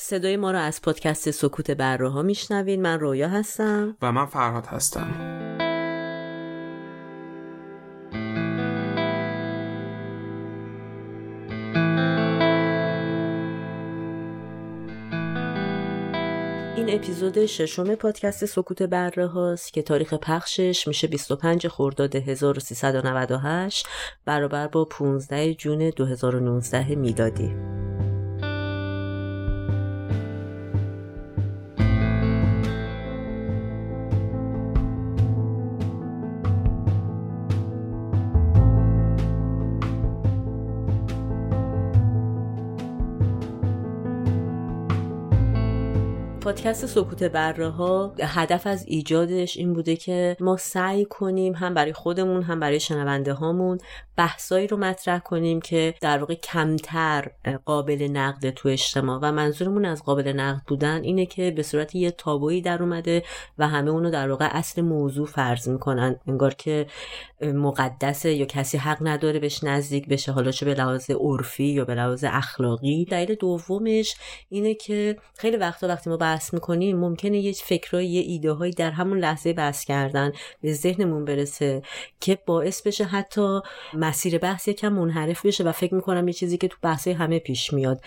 صدای ما رو از پادکست سکوت بره ها میشنوین من رویا هستم. و من فرهاد هستم. این اپیزود ششم پادکست سکوت بره هاست که تاریخ پخشش میشه 25 خرداد 1398 برابر با 15 جون 2019 میلادی. پادکست سکوت بره ها هدف از ایجادش این بوده که ما سعی کنیم هم برای خودمون هم برای شنونده هامون بحثایی رو مطرح کنیم که در واقع کمتر قابل نقد تو اجتماع. و منظورمون از قابل نقد بودن اینه که به صورت یه تابویی در اومده و همه اونو در واقع اصل موضوع فرض می‌کنن. انگار که مقدسه یا کسی حق نداره بهش نزدیک بشه حالا چه به لحاظ عرفی یا به لحاظ اخلاقی. دلیل دومش اینه که خیلی وقتا وقتی ما بحث می‌کنیم ممکنه یه فکرای یه ایده هایی در همون لحظه بحث کردن به ذهنمون برسه که باعث بشه حتی مسیر بحث یکم منحرف بشه و فکر می‌کنم یه چیزی که تو بحث همه پیش میاد.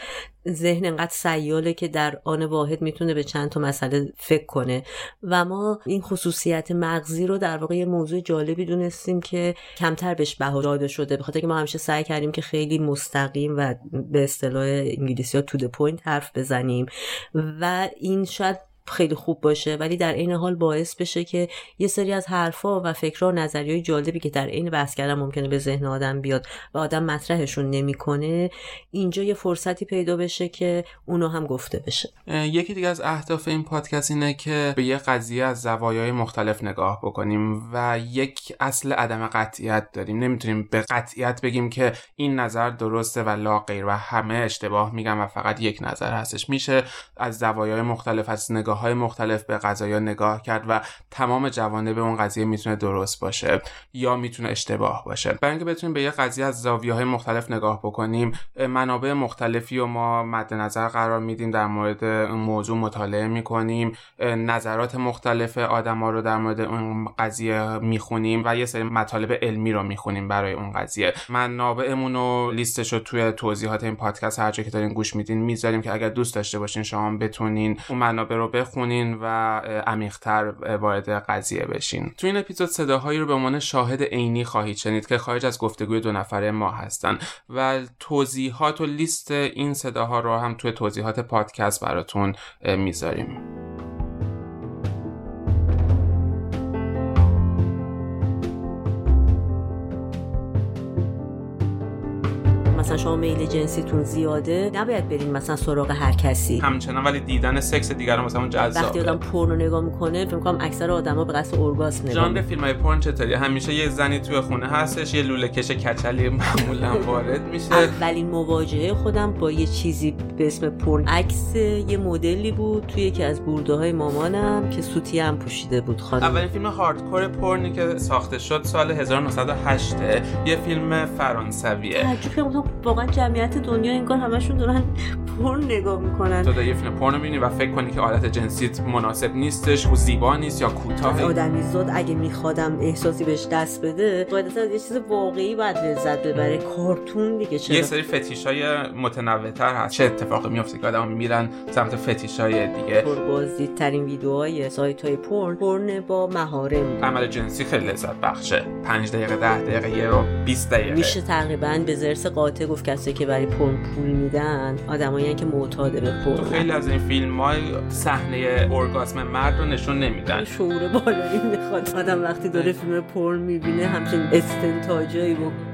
ذهن انقدر سیاله که در آن واحد می‌تونه به چند تا مسئله فکر کنه. و ما این خصوصیت مغزی رو در واقع یه موضوع جالبی دونستیم که کمتر بهش بها داده شده. بخاطر که ما همیشه سعی کردیم که خیلی مستقیم و به اصطلاح انگلیسی ها to point حرف بزنیم. و این شاید خیلی خوب باشه. ولی در این حال باعث بشه که یه سری از حرفا و فکرها و نظریهای جالبی که در عین بحث کردن ممکنه به ذهن آدم بیاد و آدم مطرحشون نمی‌کنه اینجا یه فرصتی پیدا بشه که اونو هم گفته بشه. یکی دیگه از اهداف این پادکست اینه که به یه قضیه از زوایای مختلف نگاه بکنیم و یک اصل عدم قطعیت داریم. نمی‌تونیم به قطعیت بگیم که این نظر درسته و لا غیر و همه اشتباه میگن و فقط یک نظر هستش. میشه از زوایای مختلف از نگاه های مختلف به قضايا نگاه کرد و تمام جوانب اون قضیه می‌تونه درست باشه یا می‌تونه اشتباه باشه. برای اینکه بتونیم به یه قضیه از زاویه های مختلف نگاه بکنیم منابع مختلفی و ما مد نظر قرار میدیم در مورد اون موضوع مطالعه می‌کنیم نظرات مختلف آدما رو در مورد اون قضیه می‌خونیم و یه سری مطالب علمی رو می‌خونیم برای اون قضیه. منابعمون رو لیستش رو توی توضیحات این پادکست هر جا که دارین گوش میدین می‌ذاریم که اگر دوست داشته باشین شما بتونین اون منابع رو بخونین و عمیقتر وارد قضیه بشین. تو این اپیزود صداهایی رو به عنوان شاهد عینی خواهید شنید که خارج از گفتگوی دو نفره ما هستن. و توضیحات و لیست این صداها رو هم توی توضیحات پادکست براتون می‌ذاریم. مثلا شما میل جنسیتون زیاده نباید برین مثلا سراغ هر کسی. همچنان ولی دیدن سکس دیگران مثلا جذاب وقتی آدم پورنو نگاه می‌کنه فکر کنم اکثر آدما به قصد اورگاسم نگاه ژانر فیلم های پورن چطوری همیشه یه زنی توی خونه هستش یه لوله کش کچلی معمولا وارد میشه. اولین مواجهه خودم با یه چیزی به اسم پورن عکس یه مدلی بود توی یکی از برده های مامانم که سوتی هم پوشیده بود خانم. اولین فیلم هاردکور پورنی که ساخته شد سال 1908 یه فیلم فرانسویه. تعجب واقعا جمعیت دنیا انگار همشون دارن پورن نگاه می‌کنن. تو یه فیلم پورن می‌بینی و فکر کنی که عادت جنسیت مناسب نیستش و زیبا نیست یا کوتاه؟ آدمی زاد اگه میخوادم احساسی بهش دست بده قاعدتا یه چیز واقعی باید لذت ببره. کارتون دیگه چرا؟ یه سری فتیش های متنوعتر هست. چه اتفاقی میفته که آدم میرن سمت فتیش های دیگه؟ بازدیدترین ویدیوهای سایت های پورن پورن با مهارم. عمل جنسی خیلی لذت بخشه. 5 دقیقه 10 دقیقه رو 20 دقیقه. میشه تقریبا به زرس قاطع گفت کسی که برای پورن پول میدن آدمایی که معتاد به پورن تو خیلی از این فیلم های صحنه اورگاسم مرد رو نشون نمیدن. شعور بالایی می‌خواد. آدم وقتی داره فیلم پورن می‌بینه همچین استنتاجایی بکنه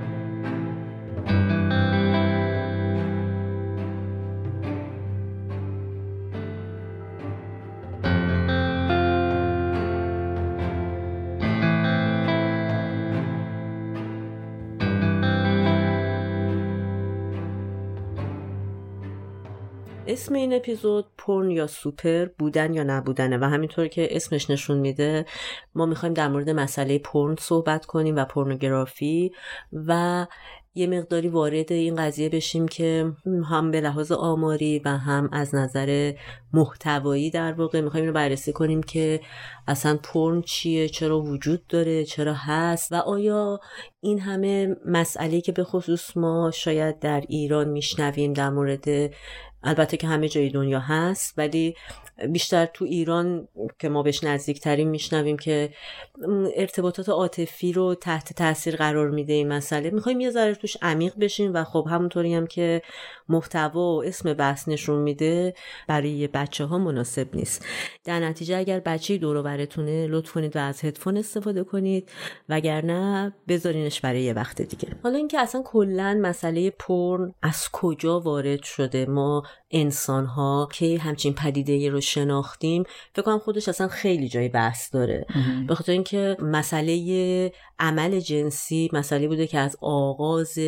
اسم این اپیزود پرن یا سوپر بودن یا نبودنه و همینطور که اسمش نشون میده ما می‌خوایم در مورد مسئله پرن صحبت کنیم و پورنوگرافی و یه مقداری وارد این قضیه بشیم که هم به لحاظ آماری و هم از نظر محتوایی در واقع می‌خوایم اینو بررسی کنیم که اصلا پرن چیه چرا وجود داره چرا هست و آیا این همه مسئله که به خصوص ما شاید در ایران میشنویم در مورد البته که همه جای دنیا هست ولی بیشتر تو ایران که ما بهش نزدیکترین میشنویم که ارتباطات عاطفی رو تحت تاثیر قرار میده این مسئله. می‌خوایم یه ذره توش عمیق بشیم و خب همونطوری هم که محتوا و اسم بحث نشون میده برای بچه ها مناسب نیست. در نتیجه اگر بچه دورو براتونه لطف کنید و از هدفون استفاده کنید. وگرنه بذارینش برای یه وقت دیگه. حالا اینکه اصلا کلا مسئله پرن از کجا وارد شده؟ ما انسان ها که همچین پدیده رو شناختیم فکر کنم خودش اصلا خیلی جای بحث داره. به خاطر اینکه مسئله عمل جنسی مسئله بوده که از آغاز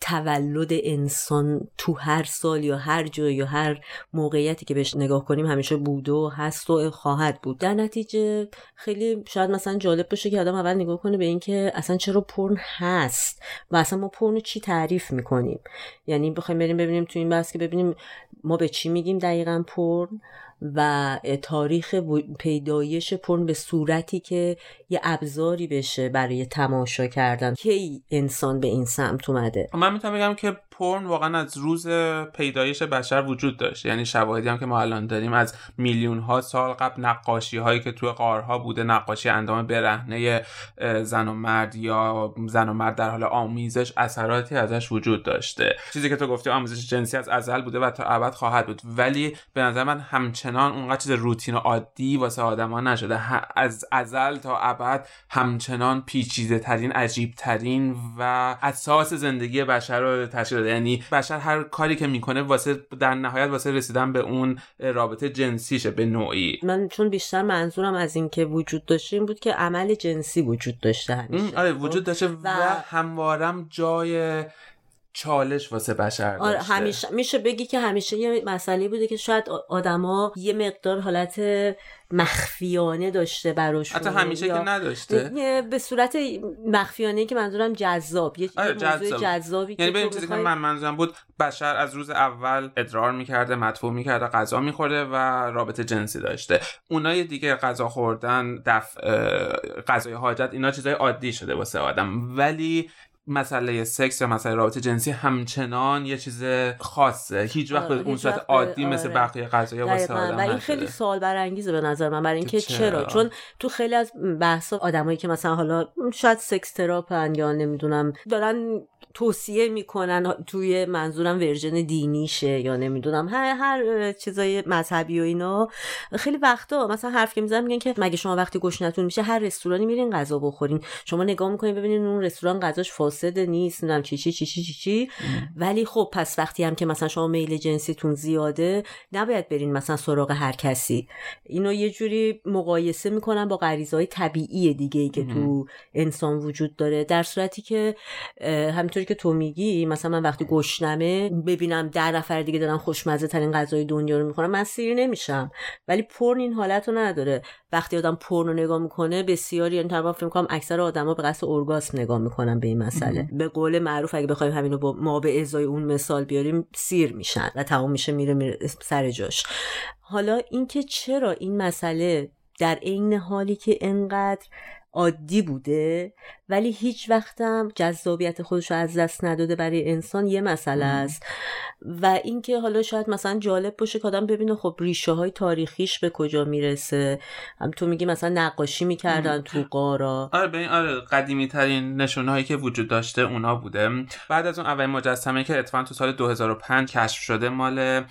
تولد انسان تو هر سال یا هر جای یا هر موقعیتی که بهش نگاه کنیم همیشه بوده و هست و خواهد بود. در نتیجه خیلی شاید مثلا جالب باشه که آدم اول نگاه کنه به اینکه اصلا چرا پرن هست و اصلا ما پرن چی تعریف می‌کنیم؟ یعنی بخوایم بریم ببینیم تو این بحث که ببینیم ما به چی میگیم دقیقا پرن؟ و تاریخ پیدایش پرن به صورتی که یه ابزاری بشه برای تماشا کردن. کی انسان به این سمت اومده؟ من می‌تونم بگم که پرن واقعا از روز پیدایش بشر وجود داشت. یعنی شواهدی هم که ما الان داریم از میلیون ها سال قبل نقاشی هایی که توی قارها بوده نقاشی اندام برهنه زن و مرد یا زن و مرد در حال آمیزش اثراتی ازش وجود داشته. چیزی که تو گفتی آمیزش جنسی از ازل بوده و تا ابد خواهد بود. ولی به نظر من همچنان اونقدر چیز روتین و عادی واسه آدما نشده. از ازل تا ابد همچنان پیچیده ترین عجیب ترین و اساس زندگی بشر رو تشکیل یعنی بشر هر کاری که می‌کنه واسه در نهایت واسه رسیدن به اون رابطه جنسیشه به نوعی. من چون بیشتر منظورم از این که وجود داشته این بود که عمل جنسی وجود داشته همیشه. آره وجود؟ داشته و, و هموارم جای چالش واسه بشر آره همیشه میشه بگی که همیشه یه مسئله بوده که شاید آدما یه مقدار حالت مخفیانه داشته براشون حتی همیشه که نداشته. به صورت مخفیانه که منظورم جذاب یه آره موضوع جذابی یعنی به چیزی که من منظورم بود بشر از روز اول ادرار می‌کرده مدفوع می‌کرده غذا میخورده و رابطه جنسی داشته. اونای دیگه غذا خوردن دفع قضای حاجت اینا چیزای عادی شده واسه آدم. ولی مسئله سکس یا مسئله رابطه جنسی همچنان یه چیز خاصه. هیچ وقت آره، اون صورت عادی مثل آره. بقیه قضایا واسه آدم و این خیلی سوال برانگیزه به نظر من. برای اینکه چرا؟ چرا؟ چون تو خیلی از بحث آدمایی که مثلا حالا شاید سکس تراپن یا نمی‌دونم دارن توصیه می‌کنن توی منظورم ورژن دینیشه یا نمی‌دونم. هر هر چیزای مذهبی و اینا. خیلی وقتا مثلا حرف که می‌زنن میگن که مگه شما وقتی گشنتون میشه هر رستورانی میرین غذا بخورین. شما نگاه می‌کنین ببینین اون رستوران غذاش فاسد نیست نمی‌دونم چی چی چی چی چی, چی. ولی خب پس وقتی هم که مثلا شما میل جنسیتون زیاده نباید برین مثلا سراغ هر کسی. اینو یه جوری مقایسه می‌کنن با غریزه طبیعی دیگه ای که تو انسان وجود داره. در صورتی که همینطور که تو میگی مثلا من وقتی گشنمه ببینم ده نفر دیگه دارن خوشمزه ترین غذای دنیا رو می‌خورن من سیر نمیشم. ولی پرن این حالت رو نداره. وقتی آدم پرن رو نگاه می‌کنه بسیاری یعنی تقریبا فکر کنم اکثر آدما به قصد اورگاسم نگاه می‌کنن به این مسئله. به قول معروف اگه بخوایم همینو با ما به ازای اون مثال بیاریم سیر میشن و تمام میشه میره, میره سر جاش. حالا اینکه چرا این مسئله در عین حالی که انقدر عادی بوده؟ ولی هیچ وقتم جذابیت خودش رو از دست نداده برای انسان یه مسئله است. و اینکه حالا شاید مثلا جالب باشه که آدم ببینه خب ریشه های تاریخیش به کجا می‌رسه. هم تو میگی مثلا نقاشی می‌کردن تو قارا. آره به این آره قدیمی ترین نشونه هایی که وجود داشته اونا بوده. بعد از اون اول مجسمه که اتفاقا تو سال 2005 کشف شده مال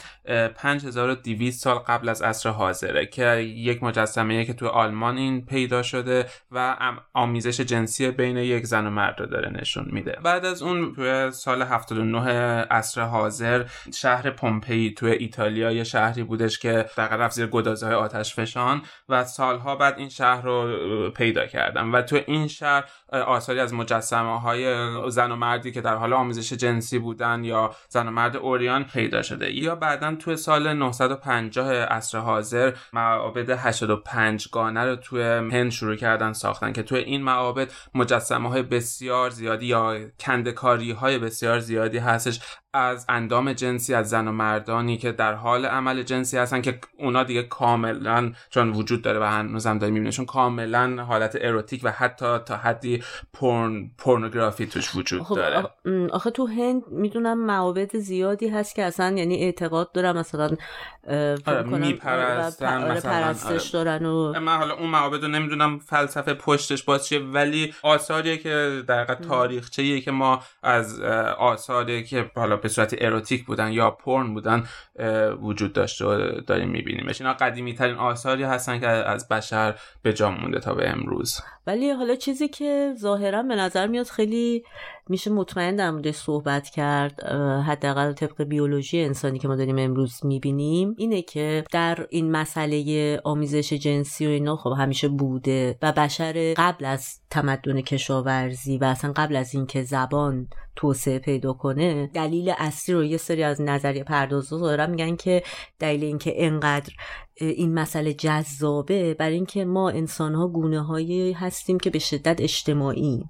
5200 سال قبل از عصر حاضره که یک مجسمه که تو آلمان این پیدا شده و آمیزش جنسی بین یک زن و مرد رو داره نشون میده. بعد از اون توی سال 79 عصر حاضر شهر پومپئی توی ایتالیا یه شهری بودش که فقط رفت زیر گدازه های آتش فشان و سالها بعد این شهر رو پیدا کردم و تو این شهر آثاری از مجسمه های زن و مردی که در حال آمیزش جنسی بودن یا زن و مرد اوریان پیدا شده. یا بعدا توی سال 950 عصر حاضر معابد 85 گانه رو توی هند شروع کردن ساختن که توی این معابد مجسمه های بسیار زیادی یا کندکاری های بسیار زیادی هستش. از اندام جنسی از زن و مردانی که در حال عمل جنسی هستن که اونا دیگه کاملا چون وجود داره و هنوزم داریم میبینیمشون کاملا حالت اروتیک و حتی تا حدی پورن پورنوگرافی توش وجود خب داره آخه تو هند می‌دونم معابد زیادی هست که اصلا یعنی اعتقاد دارم مثلا آره میپرستن آره پرستش آره. دارن و من حالا اون معابد رو نمی‌دونم فلسفه پشتش باز چیه ولی آثاریه که در تاریخچه‌ایه که ما از آثاری که حالا به صورت اروتیک بودن یا پرن بودن وجود داشته و داریم میبینیمش. اینا قدیمی ترین آثاری هستن که از بشر به جا مونده تا به امروز. ولی حالا چیزی که ظاهرا به نظر میاد خیلی میشه مطمئن در موردش صحبت کرد حداقل طبق بیولوژی انسانی که ما داریم امروز می‌بینیم. اینه که در این مسئله آمیزش جنسی و اینا خب همیشه بوده و بشر قبل از تمدن کشاورزی و اصلا قبل از اینکه زبان توسعه پیدا کنه دلیل اصلی رو یه سری از نظریه پردازا دارن. میگن که دلیل اینکه انقدر این مسئله جذابه برای اینکه ما انسان ها گونه هایی هستیم که به شدت اجتماعی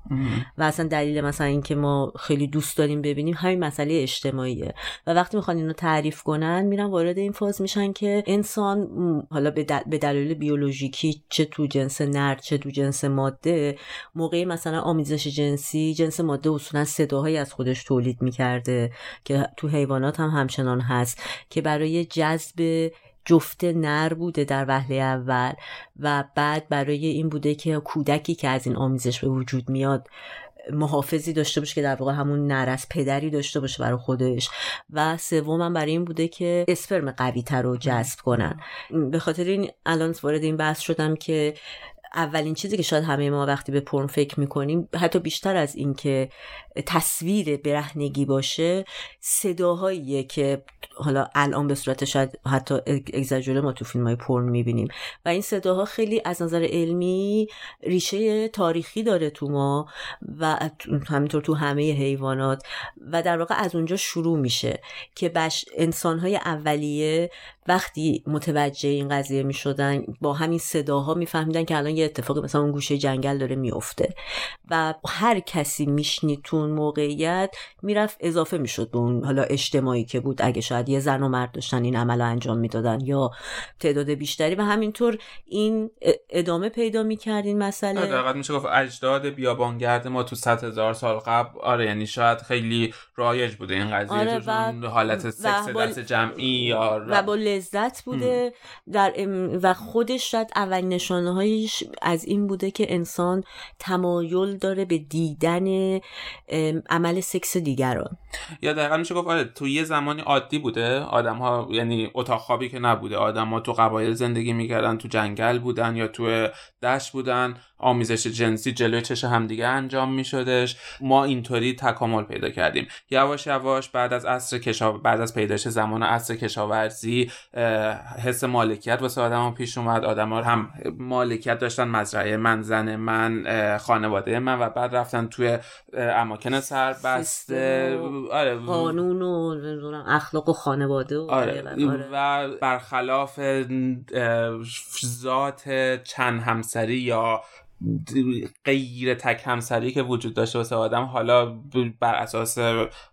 و اصلا دلیل مثلا اینکه ما خیلی دوست داریم ببینیم همین مسئله اجتماعیه. و وقتی می‌خوان اینو تعریف کنن میرن وارد این فاز میشن که انسان حالا به دلیل بیولوژیکی چه تو جنس نر چه تو جنس ماده موقعی مثلا آمیزش جنسی جنس ماده اصولا صداهایی از خودش تولید می‌کرده که تو حیوانات هم همچنان هست که برای جذب جفت نر بوده در وهله اول و بعد برای این بوده که کودکی که از این آمیزش به وجود میاد محافظی داشته باشه که در واقع همون نر از پدری داشته باشه برای خودش. و سومم برای این بوده که اسپرم قوی تر رو جذب کنن. به خاطر این الان وارد این بحث شدم که اولین چیزی که شاید همه ما وقتی به پرن فکر می‌کنیم حتی بیشتر از اینکه تصویر برهنگی باشه صداهاییه که حالا الان به صورت شاید حتی اگزاجوره ما تو فیلم های پرن می‌بینیم. و این صداها خیلی از نظر علمی ریشه تاریخی داره تو ما و همینطور تو همه حیوانات. و در واقع از اونجا شروع میشه که بش انسانهای اولیه وقتی متوجه این قضیه می شدن با همین صداها میفهمیدن که الان یه اتفاقی مثلا اون گوشه جنگل داره میفته و هر کسی میشنید تو اون موقعیت می‌رفت اضافه می‌شد به اون حالا اجتماعی که بود. اگه شاید یه زن و مرد داشتن این عمل رو انجام می‌دادن یا تعداد بیشتری. و همینطور این ادامه پیدا می‌کرد این مسئله. آره میشه گفت اجداد بیابانگرد ما تو 100 هزار سال قبل آره یعنی شاید خیلی رایج بوده این قضیه. آره و... حالت سکس دست جمعی یا و با لذت بوده. در و خودش شاید اولین نشانه هایش از این بوده که انسان تمایل داره به دیدن عمل سکس دیگران. یا دقیقا میشه گفت آره تو یه زمانی عادی بوده. آدم ها یعنی اتاق خوابی که نبوده. آدم ها تو قبایل زندگی می‌کردن تو جنگل بودن یا تو دشت بودن. آمیزش جنسی جلوی چش همدیگه انجام میشدش. ما اینطوری تکامل پیدا کردیم. یواش یواش بعد از عصر کشا بعد از پیدایش زمان عصر کشاورزی حس مالکیت واسه آدم پیش اومد. آدم ها هم مالکیت داشتن مزرعه من زن من خانواده من و بعد رفتن توی اماکن سربسته. آره. قانون و اخلاق و خانواده و آره. آره. و برخلاف ذات چند همسری یا غیر تک همسری که وجود داشته واسه آدم حالا بر اساس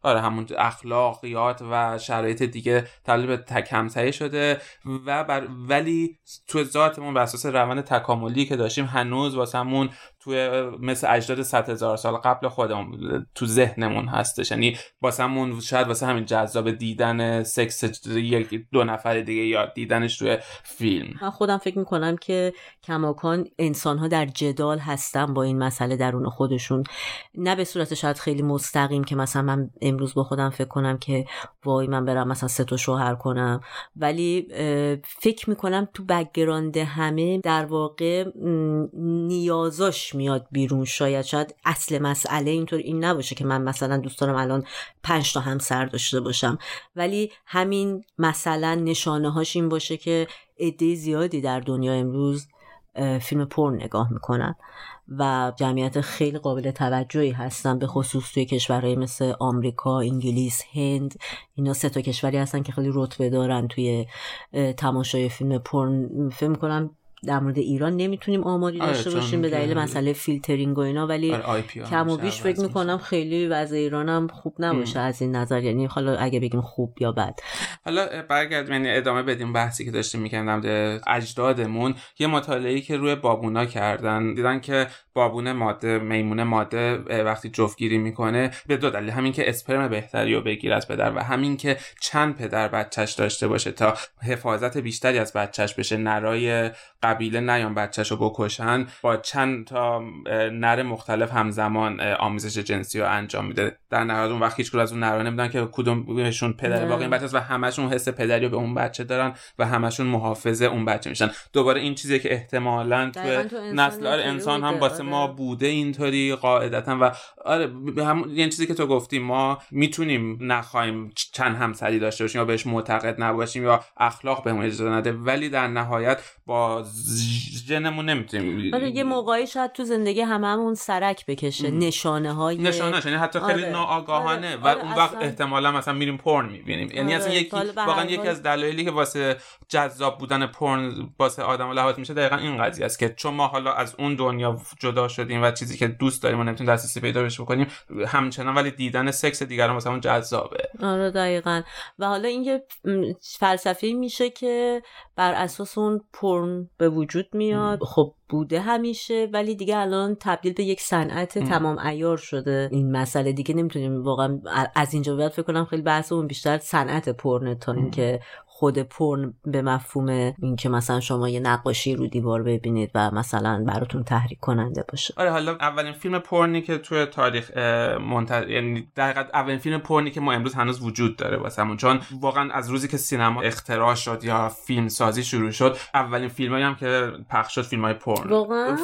آره همون اخلاقیات و شرایط دیگه تبدیل به تک همسری شده و بر ولی تو ذاتمون بر اساس روند تکاملی که داشتیم هنوز واسمون توی مثل اجداد 100 هزار سال قبل خودمون تو ذهنمون هستش. یعنی واسمون شاید واسه همین جذاب دیدن سکس یک دو نفر دیگه یا دیدنش توی فیلم. من خودم فکر می‌کنم که کماکان انسان ها در جدال هستن با این مسئله درون خودشون. نه به صورت شاید خیلی مستقیم که مثلا من امروز با خودم فکر کنم که وای من برم مثلا سه تا شوهر کنم. ولی فکر می‌کنم تو background همه در واقع نیازاش میاد بیرون. شاید شاید اصل مسئله اینطور این نباشه که من مثلا دوست دارم الان پنج تا همسر داشته باشم. ولی همین مثلا نشانه هاش این باشه که عده زیادی در دنیا امروز فیلم پورن نگاه می‌کنن و جمعیت خیلی قابل توجهی هستن به خصوص توی کشورهای مثل آمریکا، انگلیس، هند. اینا سه تا کشوری هستن که خیلی رتبه دارن توی تماشای فیلم پرن فیلم کنم در مورد ایران نمی‌تونیم آماری آره، داشته باشیم به دلیل مسئله فیلترینگ و اینا ولی آره، هم کم و بیش فکر می‌کنم خیلی وضع ایرانم خوب نباشه از این نظر. یعنی حالا اگه بگیم خوب یا بد. حالا برگردیم یعنی ادامه بدیم بحثی که داشتیم می‌کردم اجدادمون. یه مطالعه که روی بابونا کردن دیدن که بابون ماده میمون ماده وقتی جفتگیری می‌کنه به دو دلیل. همین که اسپرم بهتری رو بگیر از پدر و همین که چند پدر بچهش داشته باشه تا حفاظت بیشتری از بچهش بشه نرای قبیله نیان بچهش رو بکشن با چند تا نر مختلف همزمان اه، آمیزش جنسی رو انجام میده در نهایت اون وقت هیچ از اون نرا نمی‌دونن که کدومشون پدر. واقعی این بچه است و همشون حس پدری رو به اون بچه دارن و همشون محافظ اون بچه میشن دوباره این چیزی که احتمالا تو نسل آره انسان هم واسه ما آره. بوده اینطوری قاعدتا و آره به هم یعنی چیزی که تو گفتی ما می‌تونیم نخوایم چند همسری داشته باشیم یا بهش معتقد نباشیم یا اخلاق بهمون اجازه نده ولی در نهایت با ژنمون نمی‌تونیم آره یه موقعی شاید تو زندگی هممون سرک بکشه نشانه های نشانه یعنی حتی خیلی آره. ناآگاهانه آره. و آره، اون وقت اصلا. احتمالا مثلا میریم پرن می‌بینیم یعنی آره. اصلا یکی واقعا یکی از دلایلی که واسه جذاب بودن پرن واسه آدم لحاظ میشه دقیقا این قضیه است که چون ما حالا از اون دنیا جدا شدیم و چیزی که دوست داریم و نمی‌تونیم دسترسی پیدا بهش بکنیم همچنان ولی دیدن سکس دیگران واسه اون جذابه آره دقیقا و حالا اینکه فلسفی میشه که بر اساس اون پرن به وجود میاد. خب بوده همیشه ولی دیگه الان تبدیل به یک صنعت تمام ایار شده. این مسئله دیگه نمی‌تونیم واقعا از اینجا بعد فکر کنم خیلی بحث اون بیشتر صنعت پرنه تا اینکه خود پرن به مفهوم اینکه مثلا شما یه نقاشی رو دیوار ببینید و مثلا براتون تحریک کننده باشه. آره حالا اولین فیلم پرنی که توی تاریخ اه، منت... یعنی در حقیقت اولین فیلم پرنی که ما امروز هنوز وجود داره واسمون چون واقعا از روزی که سینما اختراع شد یا فیلم سازی شروع شد اولین فیلمایی هم که پخش شد فیلم های پرن. واقعا؟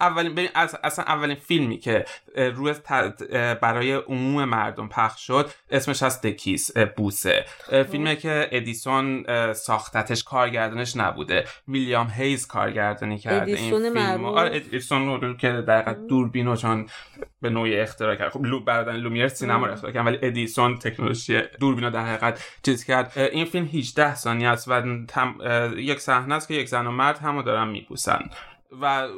اولین ببین از- اصلا اولین فیلمی که روی برای عموم مردم پخش شد اسمش هست The Kiss بوسه. فیلمی که ادیسون ساختتش کارگردانش نبوده. ویلیام هیز کارگردانی کرده ادیسون این فیلم. آره ادیسون رو که در حقیقت دوربین رو چون به نوعی اختراع کرد. خب لو برادران لومیر سینما رو اختراع کرد ولی ادیسون تکنولوژی دوربین رو در حقیقت چیز کرد. این فیلم 18 ثانیه است و تم- یک صحنه است که یک زن و مرد همو دارن میبوسن و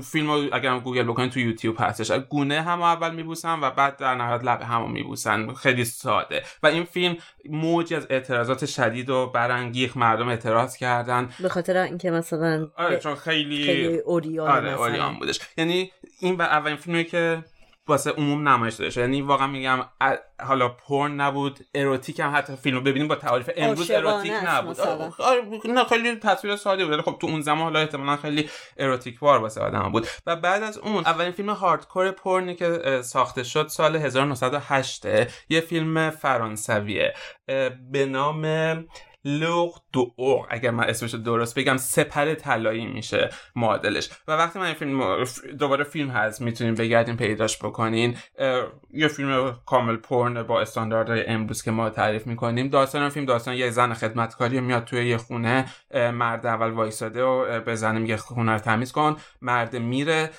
فیلم رو اگر هم گوگل بکنید تو یوتیوب هستش. گونه هم اول میبوسن و بعد در نهایت لب همو میبوسن. خیلی ساده. و این فیلم موجی از اعتراضات شدید و برانگیخت مردم اعتراض کردن. به خاطر اینکه مثلا آره چون خیلی خیلی عریان آره مثلا. عریان بودش. یعنی این و اولین فیلمی که واسه عموم نمایش داده شد یعنی واقعا میگم حالا پورن نبود اروتیک هم حتی فیلم رو ببینیم با تعریف امروز اروتیک نبود. نه خیلی تصویر ساده بود خب تو اون زمان حالا احتمالا خیلی اروتیک وار واسه آدم بود. و بعد از اون اولین فیلم هاردکور پرنی که ساخته شد سال 1908 یه فیلم فرانسویه. به نام لوغ دو اوغ اگر من اسمش درست بگم سپر طلایی میشه معادلش. و وقتی من این فیلم دوباره فیلم هست می‌تونین بگردین پیداش بکنین. یه فیلم کامل پرن با استانداردهای امروز که ما تعریف می‌کنیم. داستان فیلم داستان یه زن خدمتکاری میاد توی یه خونه. مرد اول وایساده و به زن میگه خونه رو تمیز کن. مرد میره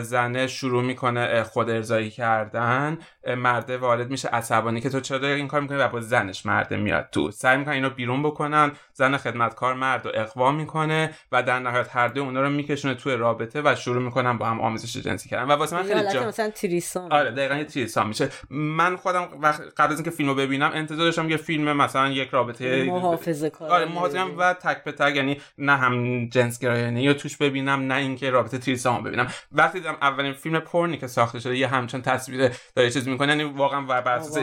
زنه شروع می‌کنه خود ارزایی کردن. اه، مرده وارد میشه. عصبانی که تو چرا این کار می‌کنی؟ و با زنش مرده میاد تو. سعی می‌کنن اینو بیرون بکنن. زن خدمتکار مرد رو اقوا می‌کنه و در نهایت هر دو اونا رو میکشونه توی رابطه و شروع می‌کنن با هم آموزش جنسی کردن. و واسه من خیلی جا... مثلا تریسون. آره دقیقا چیز میشه. من خودم وقت قبل از اینکه فیلمو ببینم انتظار داشتم یه فیلم مثلا یک رابطه محافظه کار آره محافظه و تک به تک یعنی نه هم جنس گرایانه یا توش ببینم نه اینکه رابطه تریسام ببینم. وقتی دیدم اولین فیلم پرنی که ساخته شده یه همچون تصویر داره چیز می‌کنه یعنی واقعا و بر اساس.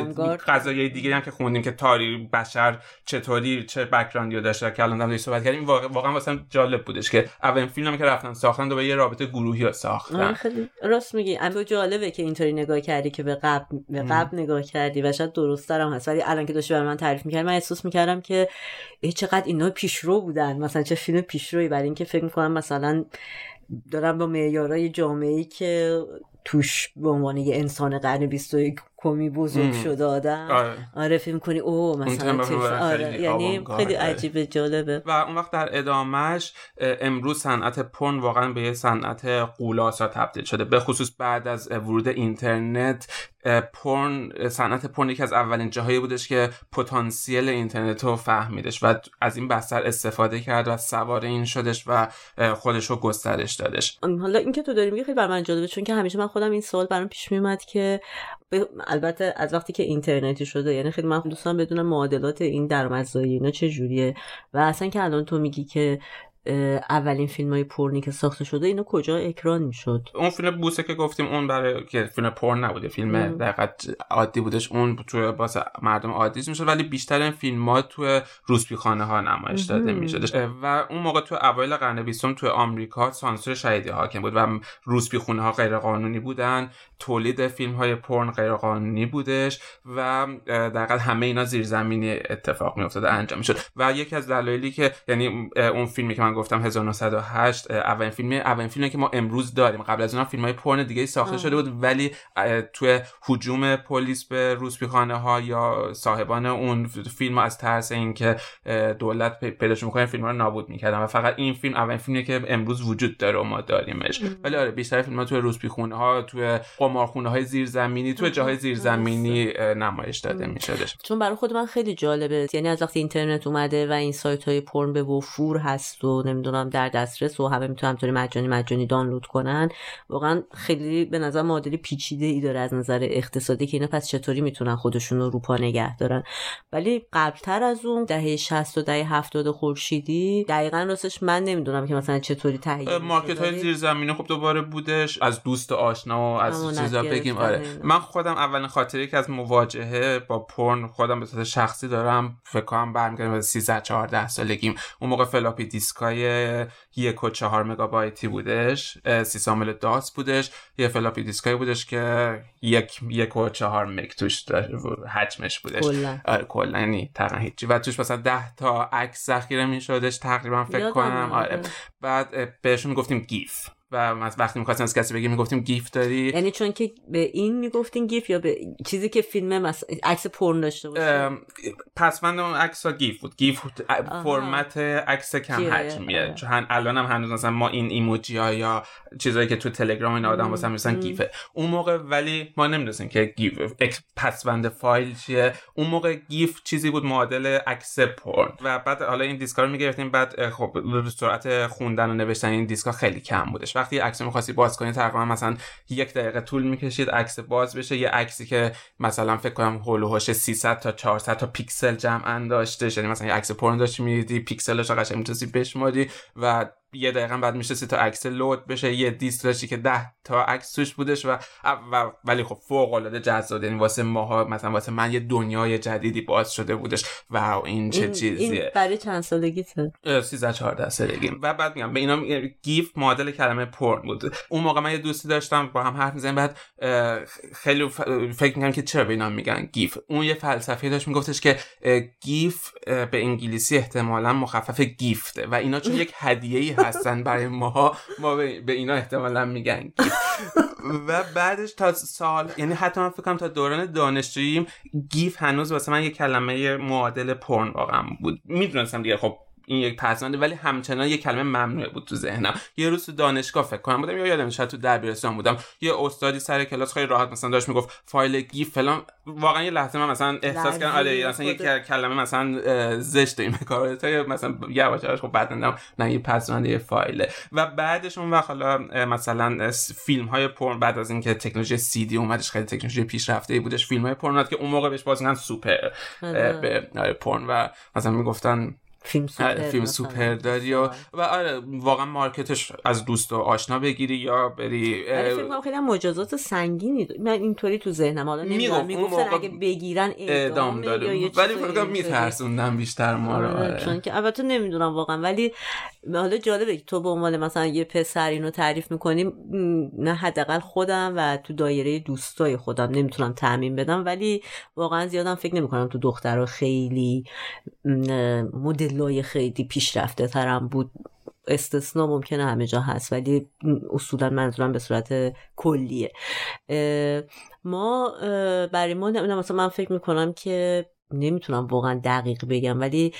قضایای دیگه هم که خوندیم که تاریخ بشر چطوری چه بک‌گراندی داشته که الان داریم صحبت کردیم واقعا واقعا واسه جالب بودش که اولین فیلمی که رفتن ساختن دوباره یه رابطه گروهی رو ساختن. آره خیلی راست میگی. اما جالبه که اینطوری نگاه کردی که به قبل به قبل نگاه کردی و شاید درست هم هست. ولی الان که داشتی برای من تعریف می‌کردی من احساس می‌کردم که ای چقدر اینا پیشرو بودن. مثلا چه فیلم پیشرویی. برای اینکه فکر می‌کنم مثلا دارم با معیارای جامعه ای که توش به عنوان یه انسان قرن 21 کمی بزرگ شده آدم. آره, آره فیلم کنی او مثلا آره یعنی خیلی عجیبه جالبه. و اون وقت در ادامهش امروز صنعت پرن واقعا به یه صنعت قولاسا تبدیل شده. به خصوص بعد از ورود اینترنت پرن صنعت پرن یکی از اولین جاهایی بودش که پتانسیل اینترنت رو فهمیدش و از این بستر استفاده کرد و سوار این شدش و خودش رو گسترش دادش. حالا اینکه تو داری میگی خیلی بر من جالبه چون که همیشه من خودم این سوال برام پیش میومد که البته از وقتی که اینترنتی شده یعنی خیلی من دوستان بدونم معادلات این درآمدزایی اینا چه جوریه و اصلا که الان تو میگی که اولین فیلم های پرنی که ساخته شده اینو کجا اکران می‌شد؟ اون فیلم بوسه که گفتیم اون برای که فیلم پرن نبوده فیلم دقیقت عادی بودش. اون توی باز مردم عادی می‌شد ولی بیشتر این فیلم ها توی روسپی خانه ها نمایش داده می‌شد و اون موقع تو اوایل قرن بیستم توی آمریکا سانسور شدیدی حاکم بود و روسپی خونه ها غیر قانونی بودن تولید فیلم های پرن غیر قانونی بودش و دقیقا همه اینا زیرزمینی اتفاق میافتاد انجام می‌شد. و یکی از دلایلی که یعنی اون فیلمی که من گفتم 1908 اولین فیلم اولین فیلمی که ما امروز داریم. قبل از اون فیلم های پرن دیگه ساخته شده بود ولی توی حجوم پلیس به روسپیخانه ها یا صاحبان اون فیلم از ترس اینکه دولت پیداش می‌کنه فیلم رو نابود می‌کردن. و فقط این فیلم اولین فیلمی که امروز وجود داره و ما داریمش. ولی آره بیشتر فیلم ها توی روسپیخونه ها توی قمارخونه های زیرزمینی توی جاهای زیرزمینی نمایش داده میشدش. چون برای خود من خیلی جالبه. یعنی از وقتی اینترنت اومده و این سایت های پرن به وفور هست و نمی‌دونم در دسترس و همه می‌تونن همطوری مجانی مجانی دانلود کنن. واقعا خیلی به نظر معادلی پیچیده ای داره از نظر اقتصادی که اینا پس چطوری می‌تونن خودشون رو روپا نگه دارن. ولی قبلتر از اون دهه 60 و دهه 70 خورشیدی دقیقا راستش من نمی‌دونم که مثلا چطوری تهیه market های زیرزمینی خب دوباره بودش. از دوست آشنا و از چیزا بگیم. آره. من خودم اولین خاطری که از مواجهه با پورن خودم به صورت شخصی دارم فکر کنم برمیگردم به 13 14 سالگیم. اون موقع فلاپی دیسکای یک و چهار مگابایتی بودش سیستم عامل DOS بودش یه فلاپی دیسکای بودش که یک یک و چهار مگ توش حجمش بودش. آره کلا یعنی تقریبا هیچی. و توش مثلا 10 تا عکس ذخیره میشدش تقریبا فکر کنم. آره. بعد بهشون گفتیم گیف. و وقتی می‌خواستیم از کسی بگیم می‌گفتیم گیف داری؟ یعنی چون که به این می‌گفتین گیف یا به چیزی که فیلم. عکس پورن داشته باشه پسوند اون عکس ها گیف بود. گیف فرمت عکس کم حجمیه چون الان هم هنوز مثلا ما این ایموجی ها یا چیزایی که تو تلگرام این آدم واسه میسن گیفه. اون موقع ولی ما نمی‌دونستیم که گیف پسوند فایل چیه. اون موقع گیف چیزی بود معادل عکس پورن. و بعد حالا این دیسکا رو می‌گرفتیم. بعد خب سرعت خوندن و نوشتن این دیسکا خیلی کم بودش. وقتی عکس می‌خواستی باز کنی تقریبا مثلا یک دقیقه طول می‌کشید عکس باز بشه. یه عکسی که مثلا فکر کنم حول و 300 تا 400 تا پیکسل جمع داشته یعنی مثلا یه عکس پورن داشتی می‌دیدی پیکسلش قشنگ می‌تونستی بشماری و یه دقیقه بعد میشه تا عکس load بشه یه دیسک داشتی که ده تا عکس توش بودش و, و ولی خب فوق العاده جذاب یعنی واسه ماها مثلا واسه من یه دنیای جدیدی باز شده بودش. و این چه چیزیه این برای چند سالگیته 13 14 سالگی و بعد میگم به اینا گیف معادل کلمه پورن بود. اون موقع من یه دوستی داشتم با هم حرف می‌زنیم بعد خیلی فکر می‌کنم که چرا به اینا میگن گیف. اون یه فلسفه داشت میگفتش که گیف به انگلیسی احتمالا مخفف gift ه. و اینا چون یک هدیه هستن برای ما ما به اینا احتمالا میگن و بعدش تا سال یعنی حتی من فکرم تا دوران دانشجوییم گیف هنوز واسه من یه کلمه معادل پورن واقعا بود. می‌دونستم دیگه خب این یک پسونده ولی همچنان یه کلمه ممنوع بود تو ذهنم. یه روز تو دانشگاه فکر کنم بودم یا یادم شاید تو دبیرستان بودم. یه استادی سر کلاس خیلی راحت مثلا داشت می‌گفت فایل گیف فلان. واقعا یه لحظه من مثلا احساس کردم آره مثلا یه کلمه مثلا زشت این کار. تا مثلا یواش خب بعد نه یه پسونده یه فایله. و بعدش اون وقت حالا مثلا فیلم های پورن بعد از اینکه تکنولوژی سی دی اومدش خیلی تکنولوژی پیشرفته بودش فیلم های پورن که اون موقع بهش باز سوپر. به آره، پورن. و مثلا می‌گفتن فیلم سوپر, فیلم سوپر داری و, و آره واقعا market ش از دوست و آشنا بگیری یا بری فکر خیلی مجازات سنگینی من اینطوری تو ذهنم حالا نمی‌دونم می‌گفتن اگه بگیرن اعدام داره. ولی فکر میترسوندن بیشتر ما رو آره. چون که البته نمی‌دونم واقعا. ولی حالا جالبه که تو به عنوان مثلا یه پسر اینو تعریف می‌کنی نه حداقل خودم و تو دایره دوستای خودم. نمی‌تونم تعمین بدم ولی واقعا زیادم فکر نمی‌کنم تو دخترها خیلی مدل لای خیلی پیشرفته ترم بود. استثنا ممکنه همه جا هست ولی اصولا منظورم به صورت کلیه. ما برای ما مثلا من فکر می‌کنم که نمی‌تونم واقعا دقیق بگم ولی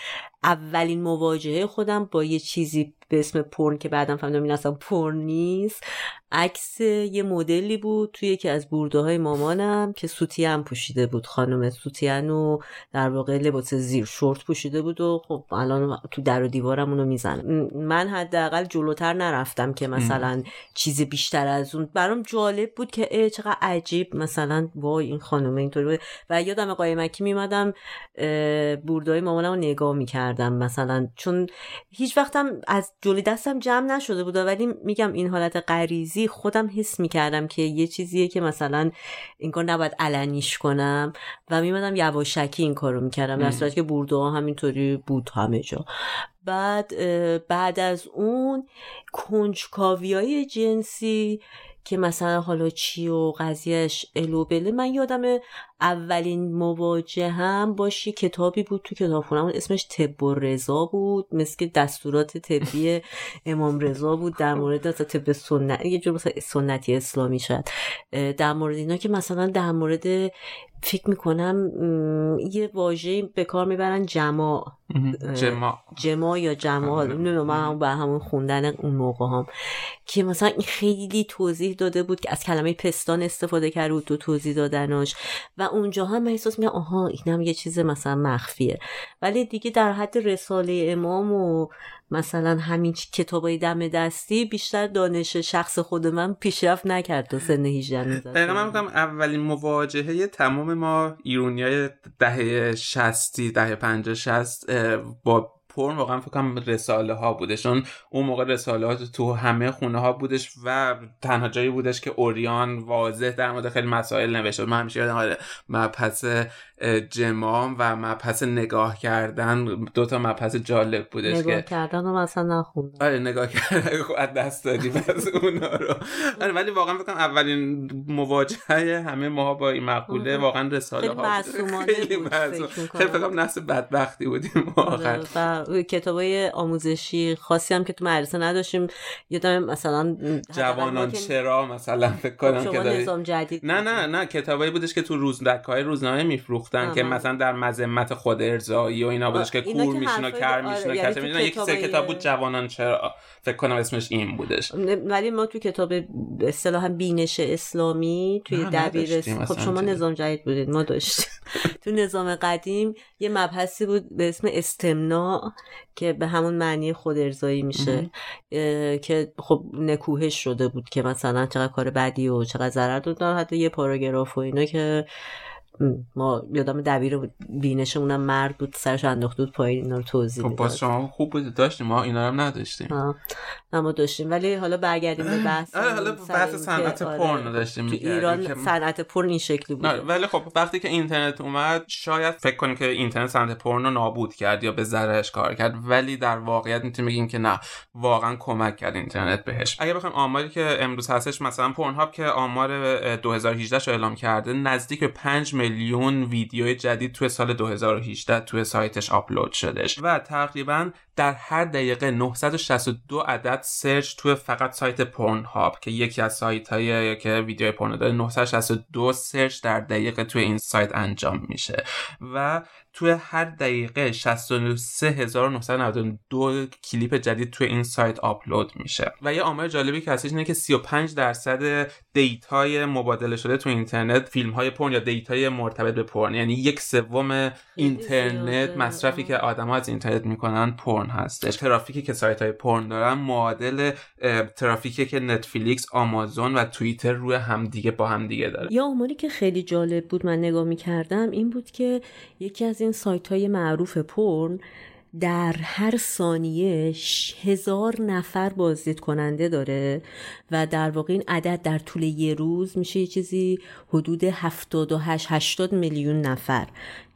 اولین مواجهه خودم با یه چیزی به اسم پرن که بعدم فهمیدم این اصلا پرن نیست. عکس یه مدلی بود توی یکی از برده های مامانم که سوتیان پوشیده بود. خانم سوتیان و در واقع لباس زیر شورت پوشیده بود و خب الان تو در و دیوارم اونو می‌زنم من حداقل جلوتر نرفتم که مثلا چیز بیشتر از اون. برام جالب بود که ای چقدر عجیب مثلا. وای این خانم اینطوری بود. و یادم قایمکی میمدم بردهای مامانم رو نگاه می‌کردم. مثلا چون هیچ وقتم از جلوی دستم جمع نشده بود ولی میگم این حالت غریزی خودم حس می‌کردم که یه چیزیه که مثلا این کار نباید علنیش کنم و میمدم یواشکی این کارو می‌کردم در صورتی که برده ها همینطوری بود همه جا. بعد بعد از اون کنجکاوی های جنسی که مثلا حالا چی و قضیهش الو بله من یادم اولین مواجه هم باشی کتابی بود تو کتابخونم اسمش طب و رضا بود. مثل دستورات طبی امام رضا بود. در مورد طب سنت یه جور سنتی اسلامی شد در مورد اینا که مثلا در مورد فکر می‌کنم یه واژه به کار می‌برن جماع جماع جماع یا جماع نمی‌دونم من همون به همون خوندن اون موقع هم. که مثلا خیلی توضیح داده بود که از کلمه پستان استفاده کرده بود تو توضیح دادنش و اونجا هم من احساس میگم آها اینم یه چیز مثلا مخفیه. ولی دیگه در حد رساله امام و مثلا همین کتابای دم دستی بیشتر دانش شخص خود من پیشرفت نکرد تا سن 18 دقیقا من میگم اولین مواجهه تمام ما ایرونی دهه 60 دهه 50 60 با پرن واقعا فکر کنم رساله ها بودش اون موقع رساله ها تو همه خونه ها بودش و تنها جایی بودش که اوریان واضح در مورد خیلی مسائل نوشته من همیشه یادم آره مبحث جمام و مبحث نگاه کردن دو تا مبحث جالب بودش نگاه که... کردن رو مثلا نخوندم. آره نگاه کردن خود دست دادی بس اونا رو. آره ولی واقعا فکر اولین مواجهه همه ما با این مقوله واقعا رساله ها خیلی خیلی فکر کنم نسل بدبختی بودیم واقعا و کتابای آموزشی خاصی هم که تو مدرسه نداشتیم. یادم مثلا جوانان چرا مثلا فکر کنم که نظام جدید نه نه نه کتابایی بودش که تو روزنامه روزنامه میفروختن که مثلا در مذمت خود ارزایی و اینا بودش که کور میشین و کر میشین و کسی می‌دونن یک سه کتاب بود جوانان چرا؟ فکر کنم اسمش این بودش. ولی ما تو کتاب اصطلاحا بینش اسلامی توی دبیر خب شما نظام جدید بودید ما داشتیم. تو نظام قدیم یه مبحثی بود به اسم استمناع که به همون معنی خود ارزایی میشه. که خب نکوهش شده بود که مثلا چقدر کار بدی و چقدر ضرر داد حتی یه پاراگراف و اینا که ما یادم دبیر بینشمونم مرد بود سرش انداخته بود پایین اینا رو توضیح خب باز شما خوب بود داشتیم ما اینا هم نداشتیم. نه ما داشتیم. ولی حالا برگردیم به بحث آره حالا بحث صنعت آره. پورن داشتیم تو ایران صنعت پورن این شکلی بود ولی خب وقتی که اینترنت اومد شاید فکر کنیم که اینترنت صنعت پورن رو نابود کرد یا به ضررش کار کرد ولی در واقعیت می‌تونیم بگیم که نه واقعا کمک کرد اینترنت بهش. اگه بخوایم آماری که امروز هستش مثلا Pornhub که آمار 2018 رو اعلام کرده نزدیک به 5 میلیون ویدیو جدید توی سال 2018 توی سایتش آپلود شدش و تقریبا در هر دقیقه 962 عدد search توی فقط سایت Pornhub که یکی از سایت هایی که ویدیو پورن داره 962 search در دقیقه توی این سایت انجام میشه. و توی هر دقیقه 63992 کلیپ جدید توی این سایت آپلود میشه. و یه آمار جالبی که هستش اینه که 35 درصد دیتای مبادله شده تو اینترنت فیلم های پرن یا data ی مرتبط به پرن یعنی یک سوم اینترنت مصرفی که آدما از اینترنت می‌کنن پرن هستش. ترافیکی که سایت های پرن دارن معادل ترافیکی که نتفلیکس آمازون و توییتر روی همدیگه با همدیگه داره. یا آماری که خیلی جالب بود من نگاه می‌کردم این بود که یکی از این سایت های معروف پرن در هر ثانیه هزار نفر بازدید کننده داره و در واقع این عدد در طول یه روز میشه یه چیزی حدود 78 80 میلیون نفر.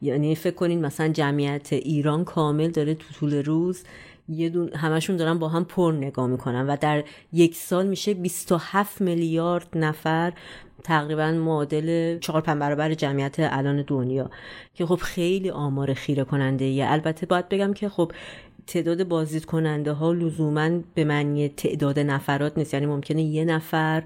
یعنی فکر کنین مثلا جمعیت ایران کامل داره تو طول روز یه دون همشون دارن با هم پر نگاه می‌کنن و در یک سال میشه 27 میلیارد نفر تقریبا معادل چهار پنج برابر جمعیت الان دنیا. که خب خیلی آمار خیره کننده ایه. البته باید بگم که خب تعداد بازدید کننده ها لزوما به معنی تعداد نفرات نیست. یعنی ممکنه یه نفر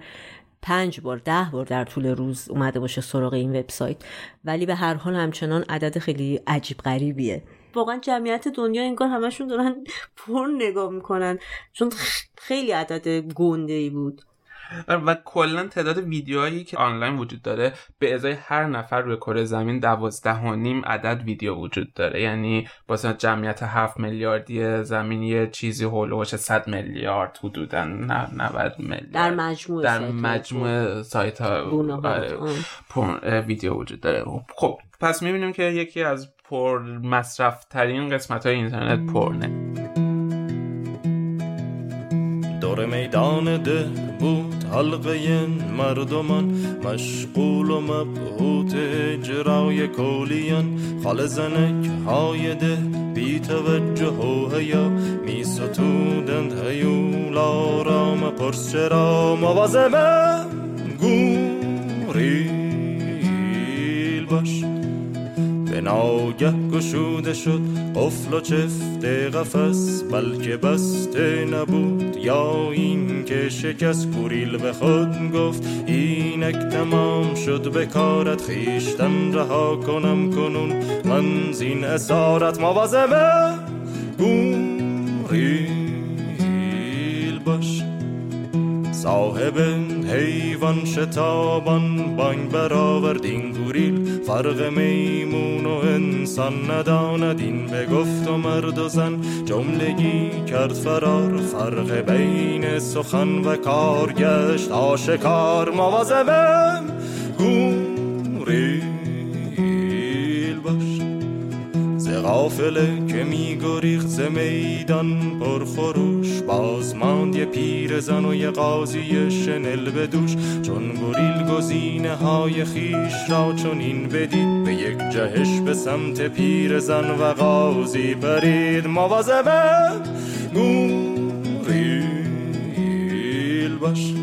پنج بار ده بار در طول روز اومده باشه سراغ این وبسایت. ولی به هر حال همچنان عدد خیلی عجیب غریبیه. واقعا جمعیت دنیا انگار همشون دارن پر نگاه می‌کنن. چون خیلی عدد گنده ای بود. و کلا تعداد ویدیوهایی که آنلاین وجود داره به ازای هر نفر روی کره زمین دوازده و نیم عدد ویدیو وجود داره. یعنی با جمعیت هفت میلیاردی زمین یه چیزی هولوش 100 میلیارد حدودا نه 90 میلیارد. در مجموع در مجموع سایت ها. ویدیو وجود داره. خب پس می‌بینیم که یکی از پر مصرف ترین قسمت های اینترنت پرنه. دور میدان ده بود حلقه مردمان مشغول و مبهوت اجرای کولیان. خال زنک های ده بی توجه و هیا می ستودند هیولا را مپرس چرا موازمه گوریل باش. به ناگه گشوده شد قفل و چفت قفس بلکه بسته نبود یا این که شکست گوریل به خود گفت اینک تمام شد به کارت خیشتن رها کنم کنون من زین اسارت موازمه گوریل باش صاحب حیوان شتابان بانگ برآورد این گوریل فرق میمون و انسان نداند این به گفت و مرد و زن جملگی کرد فرار فرق بین سخن و کار گشت آشکار مواظبم گوریل قافله که می گریخت ز میدان پرخروش. باز ماند یه پیر زن و یه قاضی شنل به دوش. چون گریل گزینه های خیش را چون این بدید به یک جهش به سمت پیر زن و قاضی پرید مواظبه گوریل باش.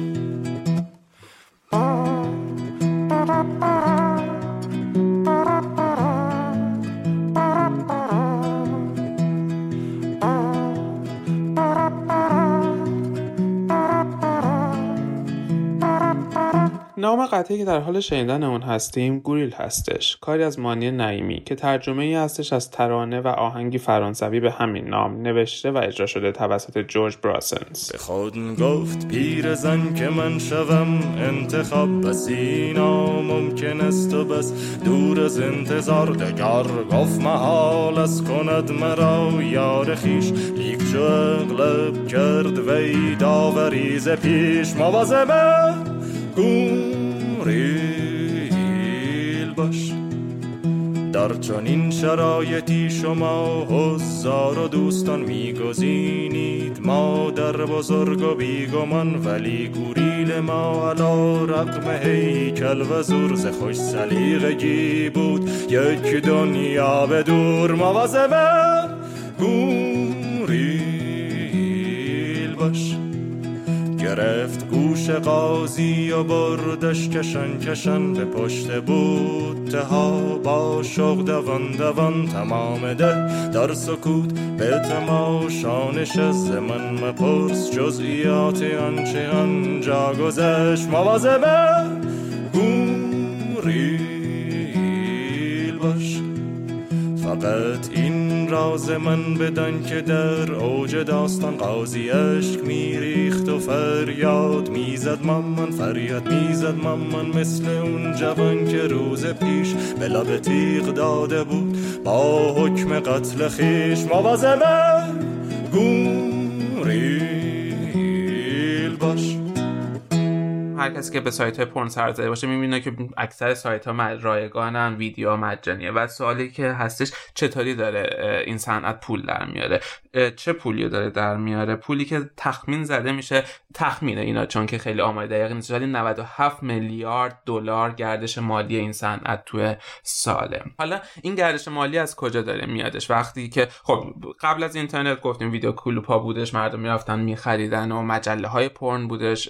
نام قطعی که در حال شنیدن اون هستیم گوریل هستش. کاری از مانی نعیمی که ترجمه ای هستش از ترانه و آهنگی فرانسوی به همین نام نوشته و اجرا شده توسط جورج براسنز به خود گفت پیر زن که من شوم انتخاب بسی ممکن است و بس. دور از انتظار دگر گفت محال از کند مرا یار خیش لیک چو اغلب کرد وی داوریز پیش موازمه گوریل باش در چنین شرایطی شما هزار و دوستان میگزینید در بزرگ و بیگمان ولی گوریل ما علا رقم هیکل و زورز خوش سلیغگی بود یک دنیا به دور مواظبه گوریل باش گوش قاضی و بردش کشن کشن به پشت بود ها با شوق دوان دوان تمام ده در سکوت به تماشانش از من مپرس جزئیات آنچه آنجا گذشت. مواظبه گوریل باش. فقط این راز من بدن که در اوج داستان قاضی اشک میریخت و فریاد می‌زد مامان فریاد می‌زد مامان. مثل اون جوان که روز پیش به لب تیغ داده بود با حکم قتل خیش. موازمه گوریل باش. هر کسی که به سایت های پرن سر زده باشه می‌بینه که اکثر سایت ها رایگانن ویدیو مجانیه و سوالی که هستش چطوری داره این صنعت پول در میاره؟ چه پولی داره در میاره؟ پولی که تخمین زده میشه تخمینه اینا چون که خیلی آمار دقیق نیست ولی 97 میلیارد دلار گردش مالی این صنعت توی ساله. حالا این گردش مالی از کجا داره میادش؟ وقتی که خب قبل از اینترنت گفتیم ویدیو کلوپا بودش مردم می‌رفتن میخریدن و مجله های پرن بودش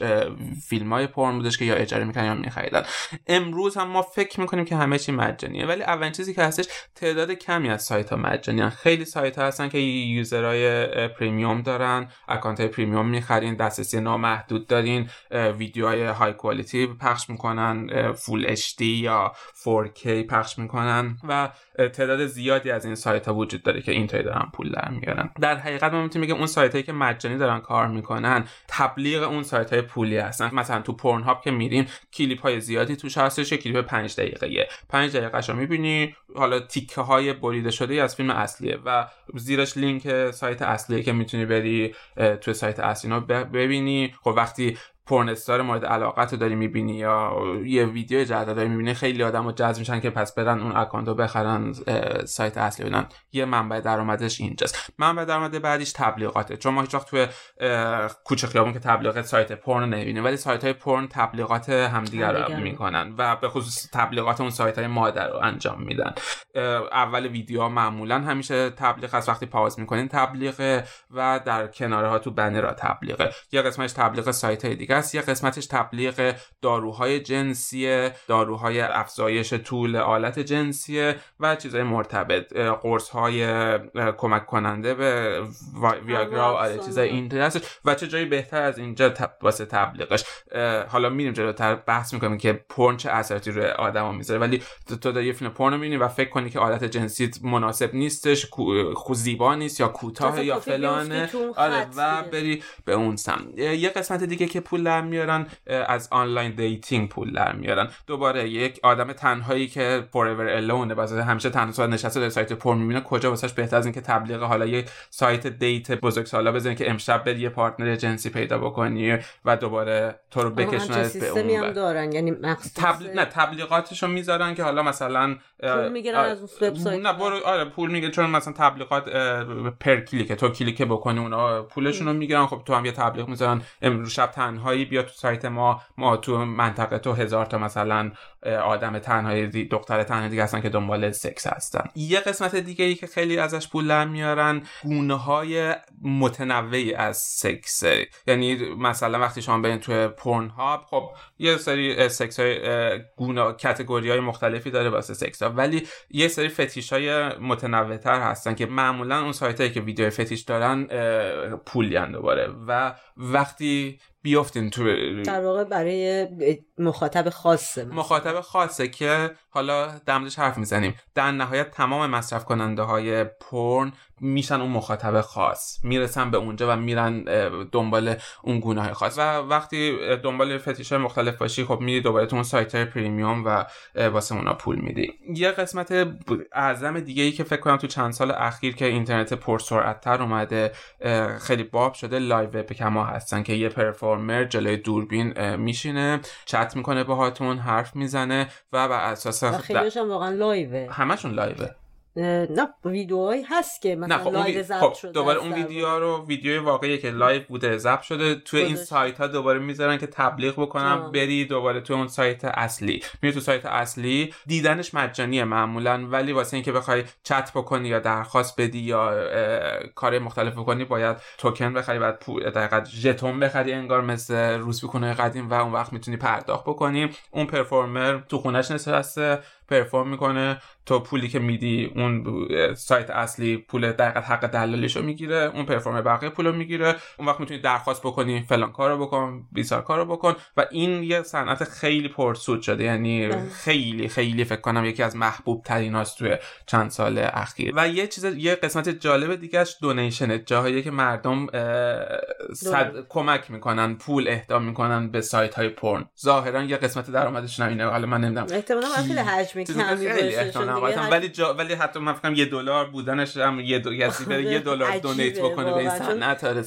فیلم های پرن بودش که یا اجاره می‌کنن یا میخریدن. امروز هم ما فکر می‌کنیم که همه چی مجانیه ولی اولین چیزی که هستش تعداد کمی از سایت ها مجانی خیلی سایت ها هستن که user های premium دارن account های premium می‌خرین دسترسی نامحدود دارین ویدیوهای high quality پخش می‌کنن full HD یا 4K پخش می‌کنن و تعداد زیادی از این سایت ها وجود داره که اینطوری دارن پول در میارن. در حقیقت ما می‌تونیم بگیم اون سایت هایی که مجانی دارن کار می‌کنن تبلیغ اون سایت های پولی هستن. مثلا تو پورن هاب که میریم کلیپ های زیادی توش هستش کلیپ 5 دقیقه 5 دقیقه رو می‌بینی. حالا تیکه های بریده شده از فیلم اصلیه و زیرش لینک سایت اصلیه که می‌تونی بری تو سایت اصلی ببینی. خب وقتی پورنستار مورد علاقت رو داری می‌بینی یا یه ویدیو جدید داری می‌بینی خیلی آدم رو جذب میشن که پس برن اون اکانت رو بخرن سایت اصلی بدن یه منبع درآمدش اینجاست. منبع درآمد بعدیش تبلیغاته. چون ما هیچ وقت توی کوچه خیابون که تبلیغات سایت پورن نمی‌بینیم ولی سایت های پورن تبلیغات همدیگر رو می‌کنن و به خصوص تبلیغات اون سایت های مادر رو انجام میدن. اول ویدیو معمولا همیشه تبلیغ هست. وقتی پاوز می‌کنین تبلیغه و در کناره ها تو بنر تبلیغه. یه قسمتش تبلیغ سایت های دیگه یه قسمتش تبلیغ داروهای جنسی داروهای افزایش طول آلت جنسیه و چیزهای مرتبط. قرص های کمک کننده به ویاگرا و آره چیزای این و چه جایی بهتر از اینجا واسه تبلیغش. حالا میریم جلوتر بحث می‌کنیم که پرن چه اثراتی روی آدما می‌ذاره. ولی تو داری یه فیلم پرن می‌بینی و فکر کنی که آلت جنسی مناسب نیستش زیبا نیست یا کوتاه یا فلانه. آره و بری به اون سمت یه قسمت دیگه که پول در میارن از online dating پول در میارن. دوباره یک آدم تنهایی که forever alone واسه همیشه تنها نشسته در سایت پر می‌بینه کجا واسش بهتر از اینکه تبلیغ حالا یه سایت date بزرگ سالا بزنی که امشب بری یه partner جنسی پیدا بکنی و دوباره تو رو بکشونه به اون هم دارن. یعنی تبل... نه تبلیغاتشو می‌ذارن که حالا مثلا پول می‌گیرن از اون وبسایت نه برو آره پول میگه چون مثلا تبلیغات per click تو کلیک بکنی اونا پولشون رو می‌گیرن. خب تو هم یه تبلیغ می‌ذارن امروز شب تنهایی بیا تو سایت ما ما تو منطقه تو هزار تا مثلا آدم تنهایی دختر تنهایی دیگه هستن که دنبال سکس هستن. یه قسمت دیگه ای که خیلی ازش پول میارن گونه های متنوعی از سکس یعنی مثلا وقتی شما برین توی Pornhub خب یه سری سکس های گونه category های مختلفی داره واسه سکس ها ولی یه سری فتیش های متنوع تر هستن که معمولا اون سایت هایی که ویدیو فتیش دارن پولیان دوباره. و وقتی بیافتین تو در واقع برای مخاطب خاصه مخاطب خاصه که حالا دمدش حرف می‌زنیم. در نهایت تمام مصرف کننده های پرن میشن اون مخاطب خاص. می‌رسن به اونجا و میرن دنبال اون گونه خاص. و وقتی دنبال فتیش های مختلف باشی خب میری دوباره تو اون سایت های پریمیوم و واسه اونا پول میدی. یه قسمت اعظم دیگه ای که فکر کنم تو چند سال اخیر که اینترنت پرسرعت تر اومده خیلی باب شده live webcam ا هستن که یه performer جلوی دوربین میشینه چت می‌کنه باهاتون حرف می‌زنه و بر اساس خیلیش هم واقعا live ه همشون live ه نه ویدیوهایی هست که مثلا خب live ضبط خب شده دوباره اون ویدیو رو ویدیو واقعی که live بوده ضبط شده. توی این سایت ها دوباره می‌ذارن که تبلیغ بکنن بری دوباره تو اون سایت اصلی. میری تو سایت اصلی. دیدنش مجانیه معمولا ولی واسه اینکه بخوای چت بکنی یا درخواست بدی یا کار مختلف بکنی باید توکن بخری بعد دقیقاً ژتون بخری انگار مثل روزبیکونه قدیم و اون وقت می‌تونی پرداخت بکنی. اون پرفورمر تو خونش نشسته. پرفورم می‌کنه تو پولی که میدی اون سایت اصلی پول دقیقت حق دلالیش رو می‌گیره اون پرفورم بقیه پول رو می‌گیره. اون وقت می‌تونی درخواست بکنی فلان کارو بکن بیسار کارو بکن. و این یه صنعت خیلی پرسود شده. یعنی بله. خیلی خیلی فکر کنم یکی از محبوب ترین هاست توی چند سال اخیر. و یه چیز یه قسمت جالب دیگهش دونیشن جاهایی که مردم صد... کمک می‌کنن پول اهدا می‌کنن به سایت های پرن. ظاهرا یه قسمت درآمدشون اینه حالا من نمی‌دونم احتمالاً خیلی حجم کمی ولی جا... ولی حتی من فکرم یه دلار بودنش هم یه دو... کسی بره یه دلار دونیت بکنه به این صنعت آره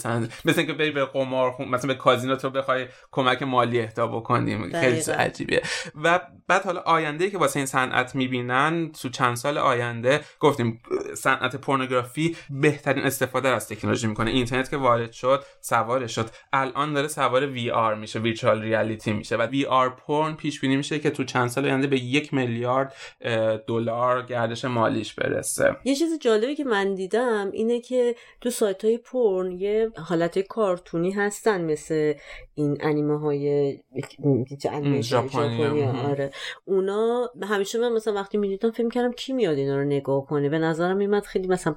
مثل اینکه بری به قمار خون مثلا به کازینو تو بخوای کمک مالی اهدا بکنیم خیلی عجیبه و بعد حالا آینده که واسه این صنعت می‌بینن تو چند سال آینده گفتیم صنعت پورنوگرافی بهترین استفاده از تکنولوژی می‌کنه. اینترنت که وارد شد سوار شد. الان داره سوار وی آر میشه ویرچوال ریالیتی میشه. و وی آر پورن پیش بینی میشه که تو چند سال آینده به یک میلیارد میلیارد دلار گردش مالیش برسه. یه چیز جالبی که من دیدم اینه که تو سایت های پرن یه حالت کارتونی هستن مثل این انیمه های ژاپنی آره. اونا همیشه من مثلا وقتی می‌دیدم فکر کردم کی میاد اینا رو نگاه کنه. به نظرم میمد خیلی مثلا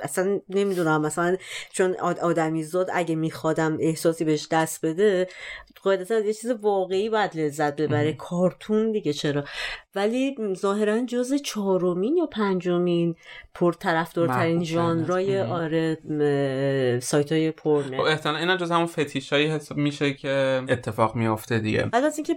اصلا نمی‌دونم مثلا چون آدمی زاد اگه میخوادم احساسی بهش دست بده قاعدتا از یه چیز واقعی باید لذت ببره. کارتون دیگه چرا؟ ولی ظاهرا جز چهارمین یا پنجمین پرطرفدارترین ژانرای آره سایت های پرنه خب احتمالا اینا جز همون فتیش هایی حساب میشه که اتفاق میافته دیگه. بعد از اینکه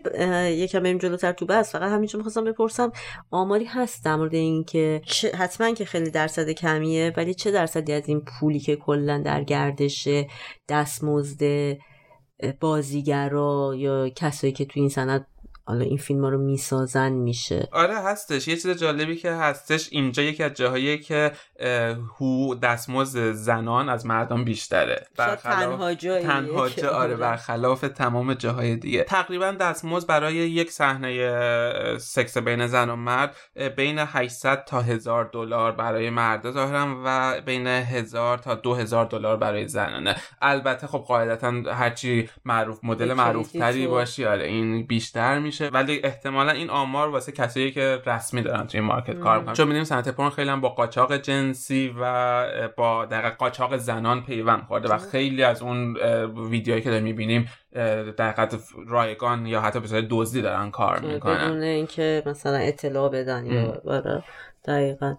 یکم بریم جلوتر تو بس فقط همینجا می‌خواستم بپرسم. آماری هست در مورد اینکه حتما که خیلی درصد کمیه ولی چه درصدی از این پولی که کلا در گردش دستمزد بازیگرا یا کسایی که تو این سند حالا این فیلم ها رو می‌سازن میشه. آره هستش. یه چیز جالبی که هستش اینجا یکی از جاهایی که هو دستمزد زنان از مردان بیشتره. تنها جایی تنها جا آره برخلاف تمام جاهای دیگه. تقریبا دستمزد برای یک صحنه سکس بین زن و مرد بین 800 تا 1000 دلار برای مرد ظاهرا و بین 1000 تا 2000 دلار برای زنانه. البته خب قاعدتا هرچی معروف مدل معروف تری باشی آره این بیشتر میشه. ولی احتمالا این آمار واسه کسایی که رسمی دارن توی مارکت کار می‌کنن. چون می‌دونیم صنعت پرن خیلی هم با قاچاق جنسی و با دقیقا قاچاق زنان پیوند خورده و خیلی از اون ویدیوهایی که داریم می‌بینیم در رایگان یا حتی به دزدی دارن کار می‌کنن. بدون اینکه مثلا اطلاع بدن یا دقیقا.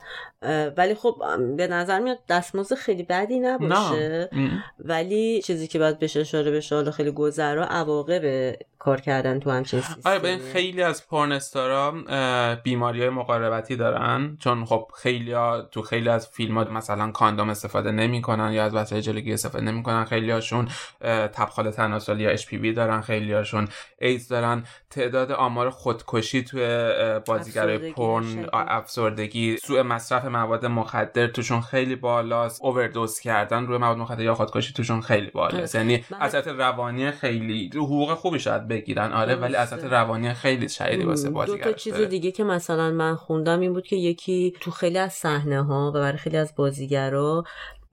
ولی خب به نظر میاد دستمزد خیلی بدی نباشه. ولی چیزی که باید بشه اشاره بشه حالا خیلی گذرا عواقب کار کردن تو همچین سیستم آره ببین خیلی از پورنستارا بیماری های مقاربتی دارن. چون خب خیلی ها تو خیلی از فیلم ها مثلا کاندوم استفاده نمی‌کنن یا از وسایل جلوگیری استفاده نمی‌کنن. خیلی هاشون تبخال تناسلی یا اچ پی دارن. خیلی هاشون ایدز دارن. تعداد آمار خودکشی توی بازیگرای پورن افسردگی سوء مصرف مواد مخدر توشون خیلی بالاست. اووردوز کردن روی مواد مخدر یا خودکشی توشون خیلی بالاست. یعنی اثرات روانی خیلی حقوق خوبی شاید بگیرن. آره ولی اثرات روانی خیلی شدیدی واسه بازیگر دو تا چیز دیگه که مثلا من خوندم این بود که یکی تو خیلی از صحنه ها و برای خیلی از بازیگرا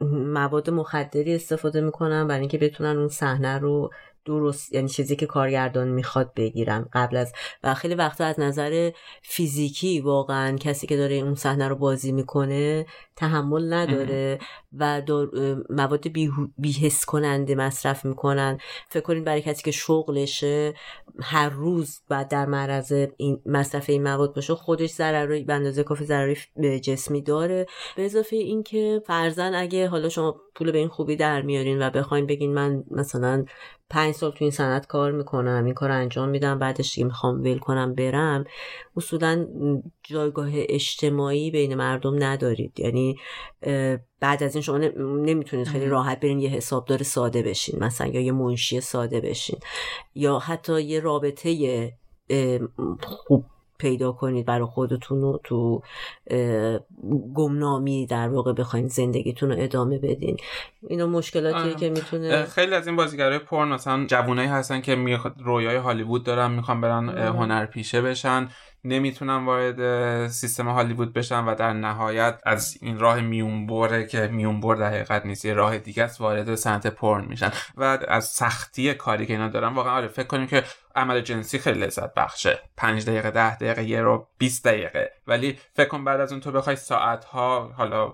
مواد مخدری استفاده می‌کنن برای اینکه بتونن اون صحنه رو درست یعنی چیزی که کارگردان می‌خواد بگیرن قبل از و خیلی وقتا از نظر فیزیکی واقعا کسی که داره اون صحنه رو بازی می‌کنه تحمل نداره و مواد بیهس کننده مصرف می‌کنن. فکر کنید برای کسی که شغلشه هر روز بعد در معرض این مصرف این مواد باشه خودش ضرری به اندازه کافی ضرری جسمی داره. به اضافه اینکه فرزن اگه حالا شما پول به این خوبی در میارین و بخواین بگین من مثلا پنج سال تو این صنعت کار می‌کنم این کار انجام میدم بعدش دیگه می‌خوام ول کنم برم اصولا جایگاه اجتماعی بین مردم ندارید. یعنی بعد از این شما نمی‌تونید خیلی راحت برین یه حسابدار ساده بشین مثلا یا یه منشی ساده بشین یا حتی یه رابطه خوب پیدا کنید برای خودتون رو تو گمنامی در واقع بخواین زندگیتون رو ادامه بدین. اینا مشکلاتیه که می‌تونه خیلی از این بازیگرای پرن مثلا جوونایی هستن که رویای هالیوود دارن می‌خوان برن هنرپیشه بشن نمی‌تونن وارد سیستم هالیوود بشن و در نهایت از این راه میونبره که میونبر در حقیقت نیست یه راه دیگه است وارد صنعت پرن میشن. و از سختی کاری که اینا دارن واقعا آره فکر کنیم که عمل جنسی خیلی لذت بخشه. 5 دقیقه 10 دقیقه یه رو 20 دقیقه. ولی فکر کن بعد از اون تو بخوای ساعت ها حالا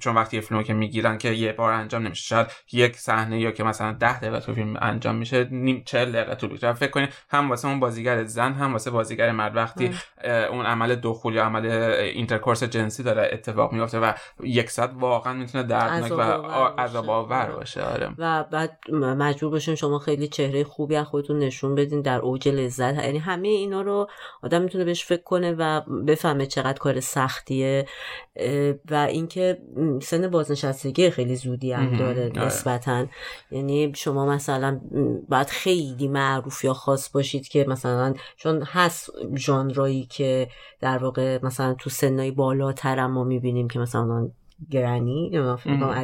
چون وقتی یه فیلمو که می‌گیرن که یه بار انجام نمیشه شاید یک صحنه یا که مثلا 10 دقیقه تو فیلم انجام میشه نیم 40 دقیقه طول می‌کشه فکر کنید هم واسه اون بازیگر زن هم واسه بازیگر مرد وقتی اون عمل دخول یا عمل intercourse جنسی داره اتفاق میفته و یک ساعت واقعا می‌تونه دردناک و عذاب آور باشه. آره. و بعد مجبور باشین شما خیلی چهره خوبی از خودتون نشون بدین. در اوج لذت یعنی همه اینا رو آدم می‌تونه بهش فکر کنه و بفهمه چقدر کار سختیه. و اینکه سن بازنشستگی خیلی زودی هم داره آره. نسبتا. یعنی شما مثلا باید خیلی معروف یا خاص باشید که مثلا چون هست ژانرایی که در واقع مثلا تو سنای بالاتر ما می‌بینیم که مثلا گرانی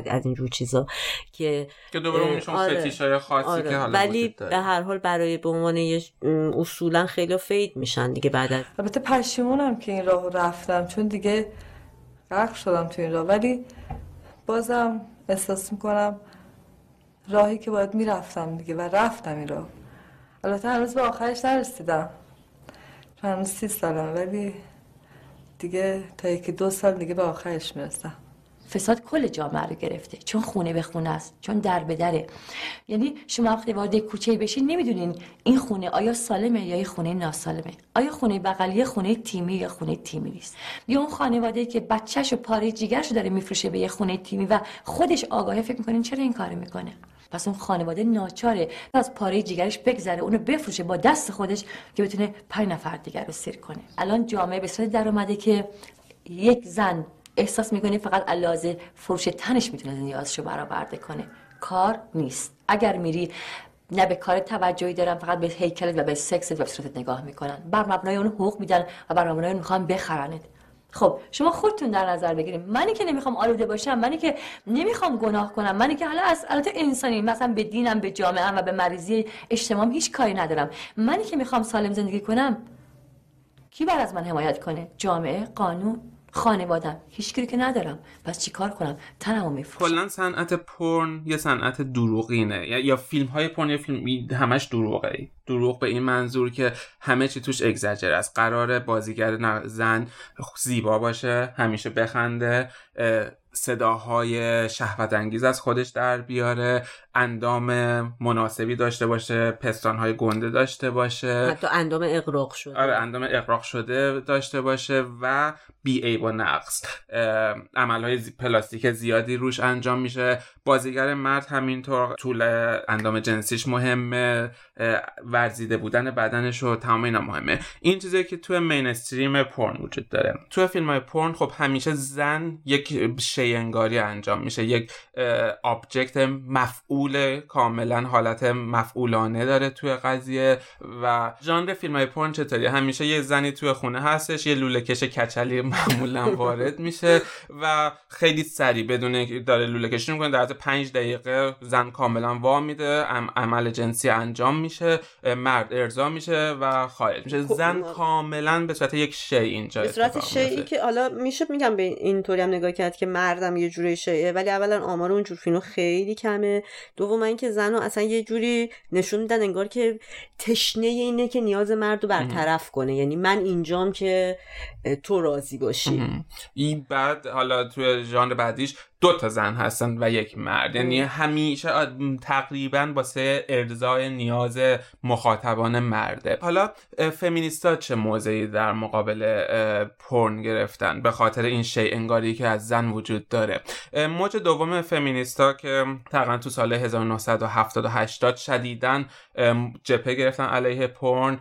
از اینجور چیزا که که دوباره اونشون آره. خاصی آره. که حالا ولی به هر حال برای به عنوان اصولا خیلی فید میشن دیگه بعد از البته پشیمونم که این راه رفتم چون دیگه غرق شدم تو این راه. ولی بازم احساس می‌کنم راهی که باید می‌رفتم دیگه و رفتم این راه. البته هنوز به آخرش نرسیدم. چون هنوز سی سالم ولی دیگه تا یکی دو سال دیگه به آخرش می‌رسم. فساد کل جامعه رو گرفته. چون خونه به خونه است چون در به دره. یعنی شما وقتی وارد کوچه بشین نمی‌دونین این خونه آیا سالمه یا خونه ناسالمه. آیا خونه بغلی خونه تیمی یا خونه تیمی نیست. یا اون خانواده که بچهش و پاره جیگرشو داره میفروشه به یه خونه تیمی و خودش آگاهه فکر می‌کنین چرا این کارو می‌کنه؟ پس اون خانواده ناچاره. از پاره جیگرش بگذره اونو بفروشه با دست خودش که بتونه پنج نفر دیگر رو سیر کنه. الان جامعه به صورت در اومده که یک زن احساس می‌کنه فقط علاوه فروش تنش می‌تونه نیازشو برآورده کنه. کار نیست. اگر میری نه به کار توجهی دارن فقط به هیکلت و به سکست و به صورتت نگاه می‌کنن. بر مبنای اون حقوق میدن و بر مبنای اون می‌خوان بخرنت. خب شما خودتون در نظر بگیریم منی که نمی‌خوام آلوده باشم منی که نمی‌خوام گناه کنم منی که حالا از البته انسانی مثلا به دینم به جامعه و به مریضی اجتماعی هیچ کاری ندارم. منی که می‌خوام سالم زندگی کنم کی بر از من حمایت کنه؟ جامعه قانون؟ خانوادم هیچ که ندارم. پس چیکار کنم؟ تنمو میفروشم. کلا صنعت پرن یه صنعت دروغینه؟ یا فیلم های پرن یا فیلم همش دروغه دروغ به این منظور که همه چی توش اگزاجر است. قرار بازیگر زن زیبا باشه همیشه بخنده صداهای شهوت انگیز از خودش در بیاره اندام مناسبی داشته باشه پستانهای گنده داشته باشه. حتی اندام اقراق شده. آره اندام اقراق شده داشته باشه و بی ای و نقص. عملهای پلاستیک زیادی روش انجام میشه. بازیگر مرد همینطور طول اندام جنسیش مهمه. ورزیده بودن بدنش و تمام اینا مهمه. این چیزی که توی مینستریم پرن وجود داره. توی فیلم های پرن خب همیشه زن یک شینگاری انجام میشه. یک آبجکت مفعول کاملا حالت مفعولانه داره توی قضیه و ژانر فیلم های پرن چطوری همیشه یه زنی توی خونه هستش یه لوله کش کچلی معمولا وارد میشه و خیلی سریع بدون داره لوله کشی می‌کنه در پنج دقیقه زن کاملا وا میده عمل جنسی انجام میشه مرد ارضا میشه و خارج میشه. خب، زن کاملا به صورت یک شی اینجا به صورت شیعی که حالا میشه میگم به اینطوری هم نگاه کرد که مردم یه جوری شیعه ولی اولا آمار اون جور فیلم خیلی کمه. دوم اینکه زن اصلا یه جوری نشون میدن انگار که تشنه اینه که نیاز مرد رو برطرف کنه. یعنی من اینجام که تو راضی باشی. این بعد حالا توی ژانر بعدیش دو تا زن هستن و یک مرد. یعنی همیشه تقریبا واسه ارضای نیاز مخاطبان مرده. حالا فمینیستا چه موضعی در مقابل پرن گرفتن؟ به خاطر این شی انگاری که از زن وجود داره. موج دوم فمینیستا که تقریبا تو سال 1970 شدیدن جپه گرفتن علیه پرن.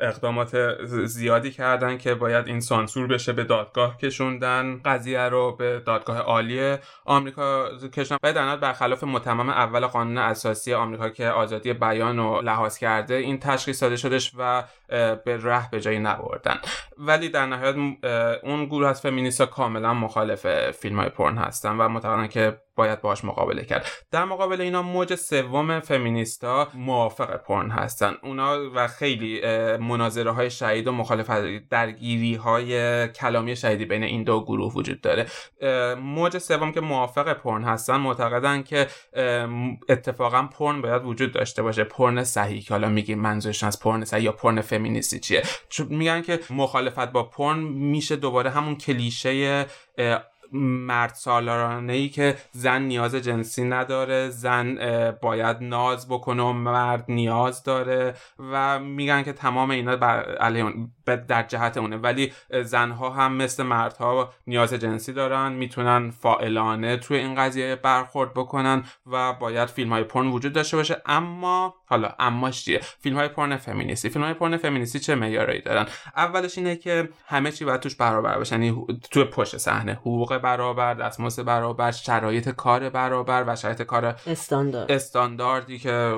اقدامات زیادی کردن که باید این سانسور بشه به دادگاه کشوندن. قضیه رو به دادگاه عالی آمریکا کشوندن. و در برخلاف متمم اول قانون اساسی آمریکا که آزادی بیان رو لحاظ کرده این تشخیص داده شدش و به ره به جایی نبردن. ولی در نهایت اون گروه از فمینیستا کاملا مخالف فیلم های پرن هستن و معتقدن که باید باش مقابله کرد. در مقابل اینا موج سوم فمینیستا موافق پرن هستن. اونا و خیلی مناظره های شهید و مخالفت درگیری های کلامی شهیدی بین این دو گروه وجود داره. موج سوم که موافق پرن هستن معتقدن که اتفاقا پرن باید وجود داشته باشه. پرن صحیح که حالا میگیم منظورشون از پرن صحیح یا پرن فمینیستی چیه؟ چون میگن که مخالفت با پرن میشه دوباره همون کلیشه مرد سالارانه ای که زن نیاز جنسی نداره زن باید ناز بکنه و مرد نیاز داره و میگن که تمام اینا بر علیه در جهت اونه. ولی زنها هم مثل مردها نیاز جنسی دارن می‌تونن فائلانه توی این قضیه برخورد بکنن و باید فیلم های پرن وجود داشته باشه. اما حالا اما چیه؟ فیلم های پرن فمینیستی. فیلم های پرن فمینیستی چه معیارایی دارن؟ اولش اینه که همه چی باید توش برابر باشه. یعنی توی پشت صحنه. حقوق برابر دستمزد برابر شرایط کار برابر و شرایط کار استاندارد. استانداردی که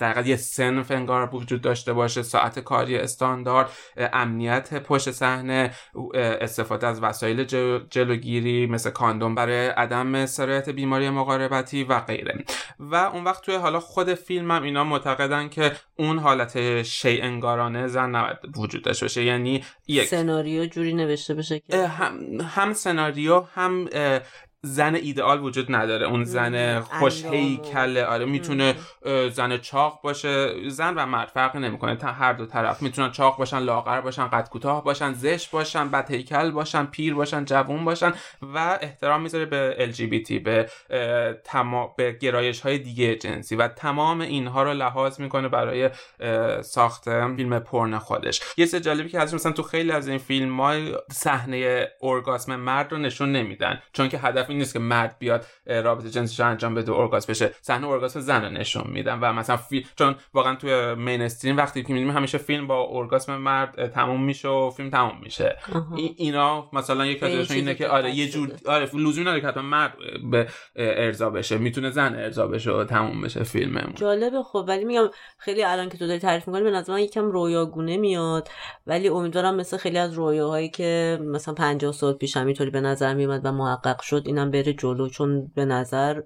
دقیقا یه سنف انگار وجود داشته باشه. ساعت کاری استاندارد. امنیت پشت صحنه استفاده از وسایل جلوگیری مثل کاندوم برای عدم سرایت بیماری مقاربتی و غیره. و اون وقت توی حالا خود فیلم هم اینا معتقدن که اون حالت شی انگارانه زن نباید وجود داشته باشه. یعنی یک سناریو جوری نوشته بشه که هم, هم سناریو هم زن ایدئال وجود نداره. اون زن خوش هیکل آره می‌تونه زن چاق باشه. زن و مرد فرقی نمی‌کنه. تا هر دو طرف. می‌تونن چاق باشن لاغر باشن قد کوتاه باشن زشت باشن بد هیکل باشن پیر باشن جوون باشن و احترام می‌ذاره به LGBT به تمام به گرایش های دیگه جنسی و تمام اینها رو لحاظ می‌کنه برای ساخت فیلم پرن خودش. یه چیز جالبی که هست مثلا تو خیلی از این فیلم ها صحنه اورگاسم مرد رو نشون نمیدن. چون که هدف این نیست که مرد بیاد رابطه جنسیش انجام بده اورگاسم بشه. صحنه اورگاسم زن رو نشون میدن و مثلا فی... چون واقعا توی مین استریم وقتی که می‌بینیم همیشه فیلم با اورگاسم مرد تموم میشه و فیلم تموم میشه. اینا مثلا یک از اینه که آره یه جور آره لزومی نداره که حتما مرد به ارضا بشه می‌تونه زن ارضا بشه و تموم بشه فیلم جالبه خب ولی میگم خیلی الان که تو داری تعریف می‌کنی به نظر من یکم رویاگونه میاد. ولی امیدوارم مثل خیلی از رویاهایی که مثلا 50 سال پیش همینطوری به نظر میومد و محقق شد اینم بره جلو چون به نظر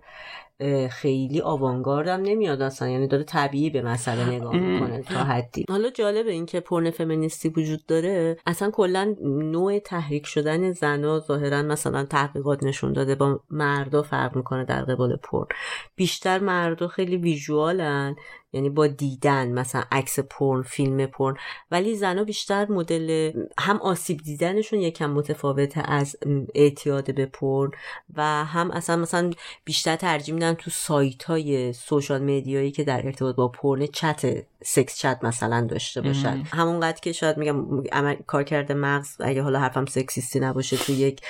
خیلی آوانگاردم نمیاد اصلا. یعنی داره طبیعی به مسئله نگاه می‌کنه تا حدی. حالا جالبه این که پرن فمینیستی وجود داره. اصلا کلا نوع تحریک شدن زنا ظاهرا مثلا تحقیقات نشون داده با مردا فرق می‌کنه در قبال پرن. بیشتر مردا خیلی ویژوالن یعنی با دیدن مثلا عکس پرن فیلم پرن. ولی زنا بیشتر مدل هم آسیب دیدنشون یکم متفاوته از اعتیاد به پرن و هم اصلا مثلا بیشتر ترجیح میدن تو سایت های سوشال میدیایی که در ارتباط با پرن چت سکس چت مثلا داشته باشن. همونقدر که شاید میگم کار کرده مغز اگه حالا حرفم سکسیستی نباشه تو یک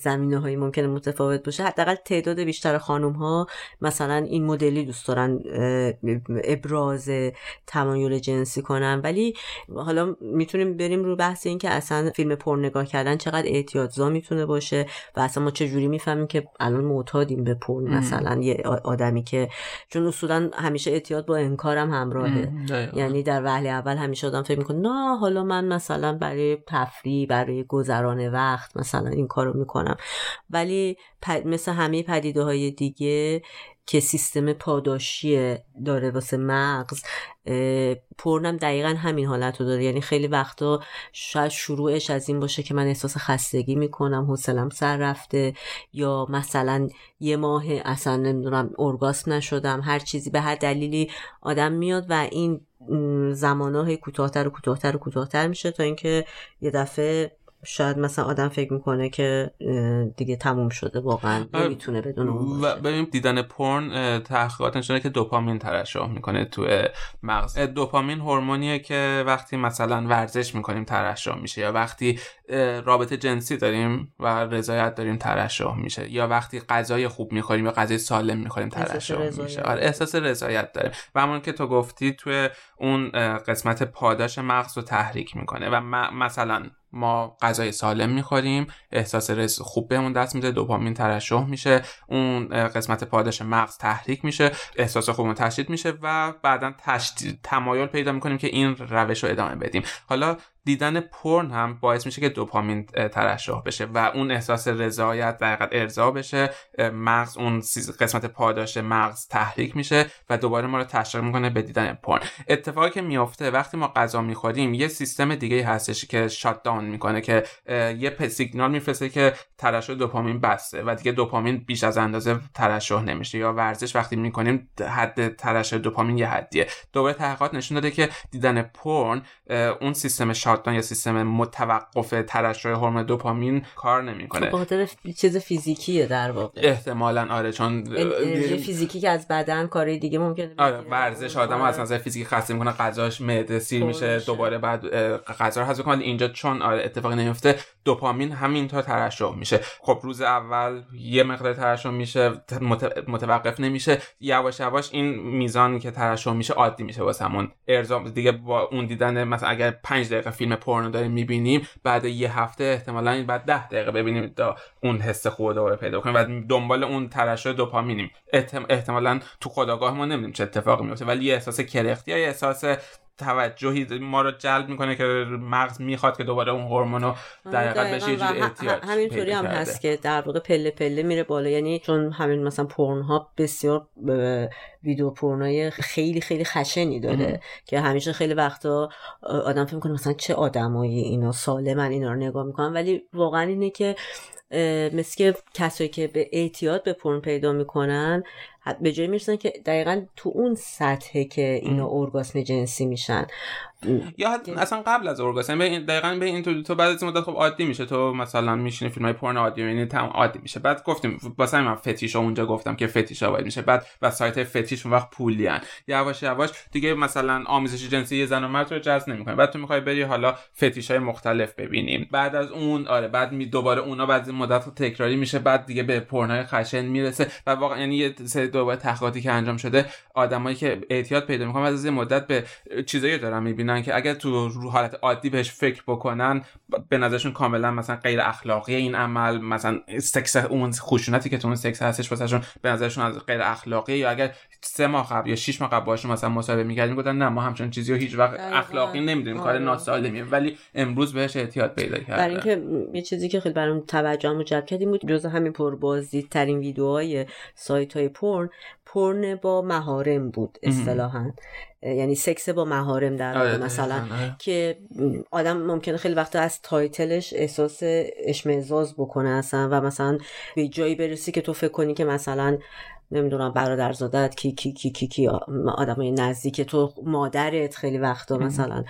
زمینه هایی ممکنه متفاوت باشه حداقل تعداد بیشتر خانم ها مثلا این مدلی دوست دارن ابراز تمایل جنسی کنن. ولی حالا می‌تونیم بریم رو بحث این که اصلا فیلم پر نگاه کردن چقدر اعتیادزا می‌تونه باشه و اصلا ما چه جوری می‌فهمیم که الان معتادیم به پر مثلا. یه آدمی که چون اصولا همیشه اعتیاد با انکارم همراهه. یعنی در وهله اول همیشه آدم فکر می‌کنه نه حالا من مثلا برای تفریح برای گذران وقت مثلا این کارو می‌کنم. ولی مثل همه پدیده های دیگه که سیستم پاداشی داره واسه مغز پرنم دقیقا همین حالت رو داره. یعنی خیلی وقتا شاید شروعش از این باشه که من احساس خستگی می‌کنم حوصلم سر رفته یا مثلا یه ماه اصلا نمی‌دونم ارگاس نشدم هر چیزی به هر دلیلی آدم میاد و این زمانه کوتاهتر و کوتاهتر و کوتاهتر میشه تا اینکه یه دفعه شاید مثلا آدم فکر می‌کنه که دیگه تموم شده واقعا نمی‌تونه بدون اون و ببینیم دیدن پرن تحقیقات نشونه که دوپامین ترشح می‌کنه تو مغز. دوپامین هورمونیه که وقتی مثلا ورزش می‌کنیم ترشح میشه یا وقتی رابطه جنسی داریم و رضایت داریم ترشح میشه یا وقتی غذای خوب می‌خوریم یا غذای سالم می‌خوریم ترشح میشه. آره احساس رضایت داره و همون که تو گفتی توی اون قسمت پاداش مغز رو تحریک می‌کنه و مثلا ما غذای سالم می‌خوریم احساس رز خوب بهمون دست میده دوپامین ترشح میشه اون قسمت پاداش مغز تحریک میشه احساس خوبمون تشدید میشه و بعدا تشدید تمایل پیدا می‌کنیم که این روش رو ادامه بدیم. حالا دیدن پرن هم باعث میشه که دوپامین ترشح بشه و اون احساس رضایت در ارضا بشه. مغز اون قسمت پاداش مغز تحریک میشه و دوباره ما رو تشویق می‌کنه به دیدن پرن. اتفاقی که میافته وقتی ما غذا می‌خوریم یه سیستم دیگه هستش که شات داون می‌کنه که یه سیگنال میفرسته که ترشح دوپامین بسته و دیگه دوپامین بیش از اندازه ترشح نمیشه یا ورزش وقتی می‌کنیم حد ترشح دوپامین یه حدیه. دوباره تحقیقات نشون داده که دیدن پرن اون سیستم شاتدان یا سیستم متوقف ترشح هورمون دوپامین کار نمی‌کنه. خب خاطر چیز فیزیکیه در واقع. احتمالا آره چون فیزیکی که از بدن کاری دیگه ممکنه آره ورزش آدم از نظر فیزیکی خسته می‌کنه غذاش معده سیر میشه دوباره بعد غذا رو حذف کنه. اینجا چون آره اتفاقی نمیفته دوپامین همینطور ترشح میشه. خب روز اول یه مقدار ترشح میشه متوقف نمیشه. یواش یواش این میزانی که ترشح میشه عادی میشه واسمون. ارضا دیگه با اون دیدن مثلا اگر 5 دقیقه فیلم پورنو داریم می‌بینیم بعد یه هفته احتمالا بعد 10 دقیقه ببینیم تا اون حس خوب دوباره پیدا کنیم و دنبال اون ترشح دوپامینیم. احتمالا تو خداگاه ما نمی‌دونیم چه اتفاقی میفته ولی یه احساس کرختی یا احساس توجهی ما رو جلب می‌کنه که مغز می‌خواد که دوباره اون هورمون رو در بشه یه احتیاج همینطوری هم هست که در واقع پله پله میره بالا. یعنی چون همین مثلا پورن ها بسیار ویدیو پورنای خیلی خیلی خشنی داره که همیشه خیلی وقتا آدم فکر می‌کنه مثلا چه آدمایی اینا سالمن اینا رو نگاه می‌کنن. ولی واقعا اینه که مثل که کسایی که به اعتیاد به پرن پیدا می‌کنن به جای می‌رسن که دقیقا تو اون سطحه که اینا ارگاسم جنسی میشن یا اصلا قبل از اورگاسم به دقیقا به این تو تو بعد از مدت خب عادی میشه. تو مثلا میشینی فیلم های پورن عادی می‌بینی تمام عادی میشه. بعد گفتیم واسه من فتیش اونجا گفتم که فتیش باید میشه. بعد و سایت فتیش اون وقت پولی ان یواش یواش دیگه مثلا آمیزش جنسی یه زن و مرد رو جذب نمی‌کنه بعد تو می‌خوای بری حالا فتیش های مختلف ببینیم. بعد از اون آره بعد می دوباره اونا بعد مدت تکراری میشه. بعد دیگه به پورن های خشن می‌رسه. و واقعا یعنی یه سری دوباره تحقیقاتی که انجام شده آدمایی که اعتیاد پیدا می‌کنن از این مدت به چیزایی دارن می‌بینن. که اگر تو رو حالت عادی بهش فکر بکنن به نظرشون کاملا مثلا غیر اخلاقی این عمل مثلا سکس اون خشونتی که تو اون سکس هستش واسهشون به نظرشون از غیر اخلاقی یا اگر سه ماه قبل یا شش ماه قبل باشون مثلا مصاحبه می‌کردیم گفتن نه ما همچون چیزی رو هیچ وقت اخلاقی نمی‌دونیم کار آره. ناسالمیه ولی امروز بهش اعتیاد پیدا کرده برای اینکه یه چیزی که خیلی برام توجهم جلب کردیم بود جز همین پربازدیدترین ویدیوهای سایت های پرن پرن با مهارم بود اصطلاحا. یعنی سکس با مهارم در آره، مثلا آره. که آدم ممکنه خیلی وقت از تایتلش احساس اشمعزاز بکنه اصلا و مثلا به جایی برسی که تو فکر کنی که مثلا نمی‌دونم برادرزادت کی کی کی کی کی آدمای نزدیک تو مادرت خیلی وقتا مثلا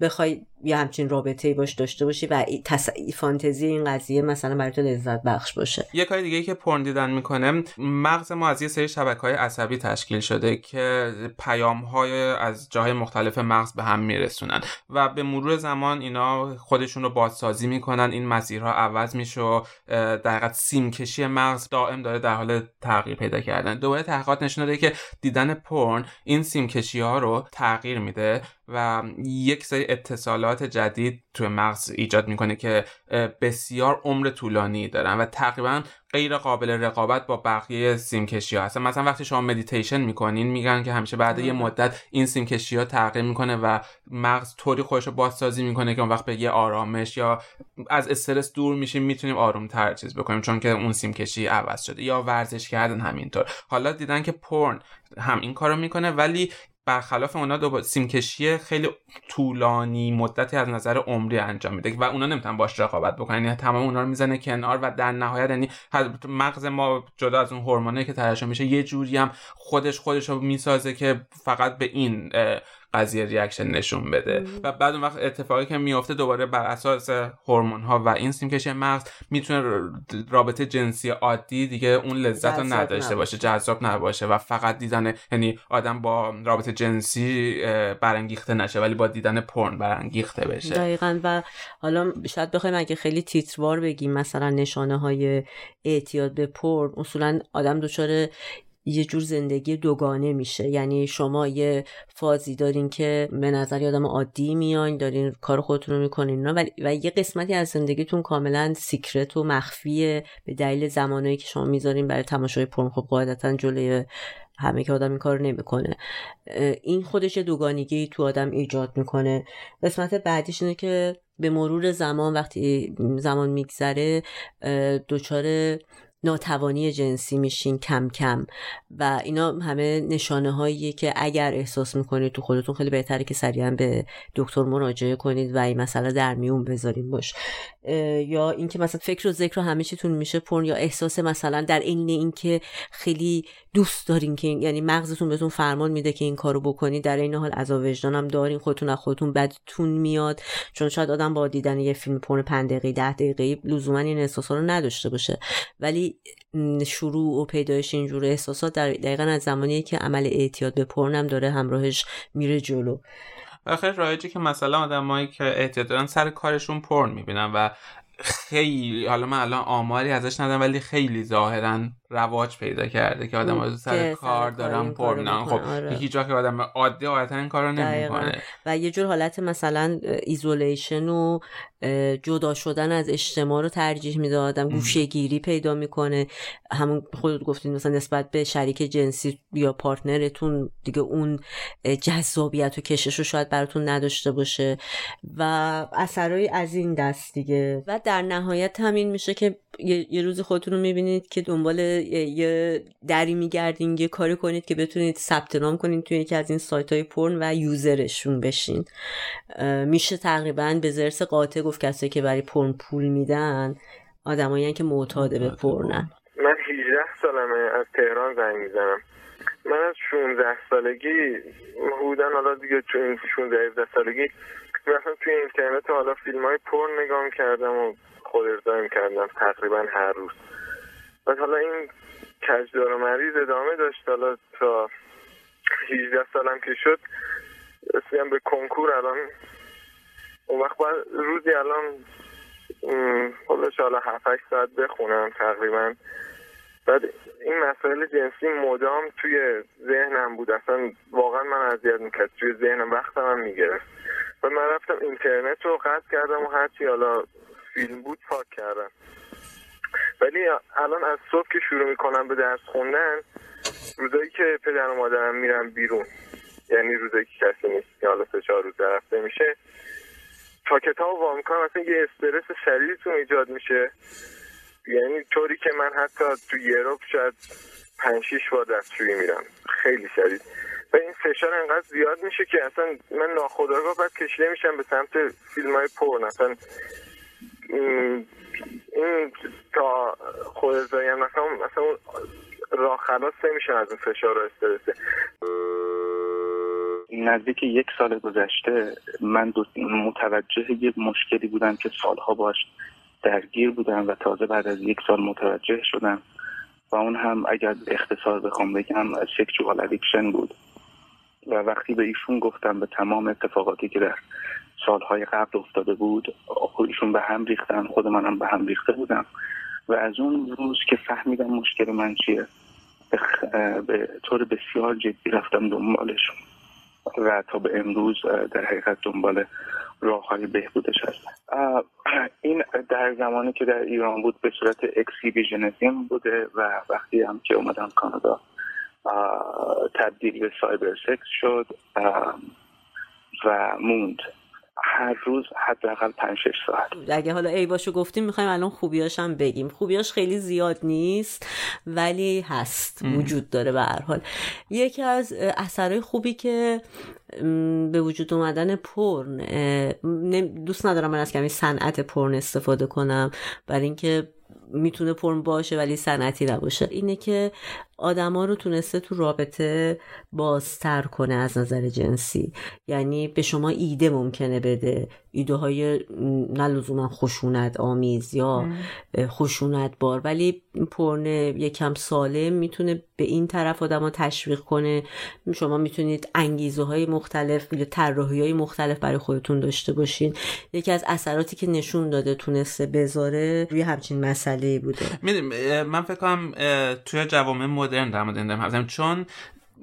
بخوای یه همچین رابطه باش داشته باشی و تس... فانتزی این قضیه مثلا برای تو لذت بخش باشه. یه کاری دیگه که پرن دیدن می‌کنه مغز ما از یه سری شبکه های عصبی تشکیل شده که پیام های از جاهای مختلف مغز به هم میرسونن و به مرور زمان اینا خودشون رو بازسازی می‌کنن. این مسیرها عوض میشه و در سیم کشی مغز دائم داره در حال تغییر پیدا کردن. دوباره تحقیقات نشون داده که دیدن پرن این سیم کشی ها رو تغییر میده. و یک سری اتصالات جدید توی مغز ایجاد می‌کنه که بسیار عمر طولانی دارن و تقریبا غیر قابل رقابت با بقیه سیمکشی ها هستن. مثلا وقتی شما مدیتیشن می‌کنین میگن که همیشه بعد یه مدت این سیمکشی ها تغییر می‌کنه و مغز طوری خودش رو بازسازی می‌کنه که اون وقت به یه آرامش یا از استرس دور میشیم می‌تونیم آروم تر چیز بکنیم چون که اون سیمکشی عوض شده یا ورزش کردن همینطور. حالا دیدن که پورن هم این کارو می‌کنه ولی برخلاف اونا دو سیمکشی خیلی طولانی مدتی از نظر عمری انجام میده و اونا نمی‌تونن باش رقابت بکنن. یعنی تمام اونا رو می‌زنه کنار و در نهایت یعنی مغز ما جدا از اون هورمونی که ترشح میشه یه جوری هم خودش خودش رو می‌سازه که فقط به این قضیه reaction نشون بده. و بعد اون وقت اتفاقی که میافته دوباره بر اساس هورمون ها و این سیمکشی مغز می‌تونه رابطه جنسی عادی دیگه اون لذت رو نداشته باشه جذاب نباشه و فقط دیدن یعنی آدم با رابطه جنسی برانگیخته نشه ولی با دیدن پرن برانگیخته بشه. دقیقا. و حالا شاید بخوایم اگه خیلی تیتروار بگیم مثلا نشانه های اعتیاد به پرن اصولا آدم دچار یه جور زندگی دوگانه میشه. یعنی شما یه فازی دارین که به نظر یادم عادی میاین دارین کار خودتون رو می‌کنین و, و یه قسمتی از زندگیتون کاملا سیکرت و مخفیه به دلیل زمانایی که شما می‌ذارین برای تماشای پرن. خب قاعدتا جلوی همه که آدم این کار نمی‌کنه. این خودش دوگانگی تو آدم ایجاد می‌کنه. قسمت بعدیش اینه که به مرور زمان وقتی زمان میگذره دچار ناتوانی جنسی میشین کم کم. و اینا همه نشانه هایی که اگر احساس می‌کنید تو خودتون خیلی بهتره که سریعا به دکتر مراجعه کنید و این مسئله در میون بذاریم باش. یا اینکه مثلا فکر و ذکر همه چیتون میشه پرن یا احساس مثلا در عین اینکه خیلی دوست دارین که یعنی مغزتون بهتون فرمان میده که این کارو بکنید در این حال عذاب وجدان هم دارین خودتون از خودتون بدتون میاد. چون شاید آدم با دیدن یه فیلم پرن 5 دقیقه 10 دقیقه لزوما این احساسا رو نداشته باشه. ولی شروع و پیدایش اینجور احساسات در دقیقا از زمانیه که عمل اعتیاد به پرنم داره همراهش میره جلو. خیلی رایجه که مثلا آدمایی که اعتیاد دارن سر کارشون پرن می‌بینن و خیلی حالا من الان آماری ازش ندارم ولی خیلی ظاهرا رواج پیدا کرده که آدم ها سر کار دارن پرنان خب آره. هیچ که آدم عادی عادتا این کارو نمی‌کنه. و یه جور حالت مثلا isolation و جدا شدن از اجتماع رو ترجیح میده آدم. گوشه گیری پیدا می‌کنه. همون خودت گفتین مثلا نسبت به شریک جنسی یا partner تون دیگه اون جذابیت و کشش رو شاید براتون نداشته باشه. و اثرای از این دست دیگه. و در نهایت همین میشه که یه, روز خودتون رو می‌بینید که دنبال یه دری میگردین یه کاری کنید که بتونید ثبت نام کنید توی یکی از این سایت های پرن و یوزرشون بشین. میشه تقریبا به زرس قاطع گفت کسایی که برای پرن پول میدن آدمایی که معتاد به پرنن. من 18 سالمه از تهران زنگ می‌زنم. من از 16 سالگی حدودا حالا دیگه چون 16 17 سالگی مثلا توی اینترنت حالا فیلم های پرن نگاه کردم و خود ارزایی کردم تقریبا هر روز. و حالا این کجدار و مریض ادامه داشت. حالا تا 18 سالم که شد رسیدم به کنکور الان. اون وقت باید روزی الان خودش حالا 7 ساعت بخونم تقریبا. بعد این مسائل جنسی مدام توی ذهنم بود. اصلا واقعا من اذیت می‌کرد. توی ذهنم وقتم هم می‌گرفت. و من رفتم اینترنت رو قطع کردم و هرچی حالا فیلم بود پاک کردم. ولی الان از صبح که شروع می‌کنم به درس خوندن روزایی که پدر و مادرم میرم بیرون یعنی روزایی که کسی نیست که حالا سه چهار روز رفته میشه تا کتاب وام کنم اصلا یه استرس شدیدتون ایجاد میشه. یعنی طوری که من حتی تو یوروپ شاید پنج شیش بار دستشویی میرم. خیلی شدید. و این فشار انقدر زیاد میشه که اصلا من ناخداگاه باید کشیده میشم به سمت فیلم های پر. اصلا این تا خود ازایم مثلا مثلا راه خلاص نمیشه از این فشار و استرسه نزدیک یک سال گذشته من متوجه یه مشکلی بودم که سالها باش درگیر بودم و تازه بعد از یک سال متوجه شدم و اون هم اگر اختصار بخوام بگم sexual addiction بود. و وقتی به ایشون گفتم به تمام اتفاقاتی که در سالهای قبل افتاده بود ایشون به هم ریختن خود منم به هم ریخته بودم. و از اون روز که فهمیدم مشکل من چیه به طور بسیار جدی رفتم دنبالشون. و تا به امروز در حقیقت دنبال راه های بهبودش هستن این در زمانی که در ایران بود به صورت اکسیبیژنزم بوده و وقتی هم که اومدم کانادا تبدیل به سایبر سکس شد و موند. هر روز حداقل 5 6 ساعت. اگه حالا ای باشو گفتیم می‌خوایم الان خوبیاش هم بگیم. خوبیاش خیلی زیاد نیست ولی هست وجود داره به هر حال. یکی از اثرهای خوبی که به وجود اومدن پرن دوست ندارم من از کمی صنعت پرن استفاده کنم. برای اینکه می‌تونه پرن باشه ولی صنعتی نباشه. اینه که آدما رو تونسته تو رابطه بازتر کنه از نظر جنسی. یعنی به شما ایده ممکنه بده. ایده های نه لزوما خشونت آمیز یا خشونت بار. ولی پرن یکم سالم می‌تونه به این طرف آدما تشویق کنه. شما می‌تونید انگیزه های مختلف یا طراحی های مختلف برای خودتون داشته باشین. یکی از اثراتی که نشون داده تونسته بذاره روی همچین مسئله بوده. من فکر کنم توی جوامع مدرن در مورد چون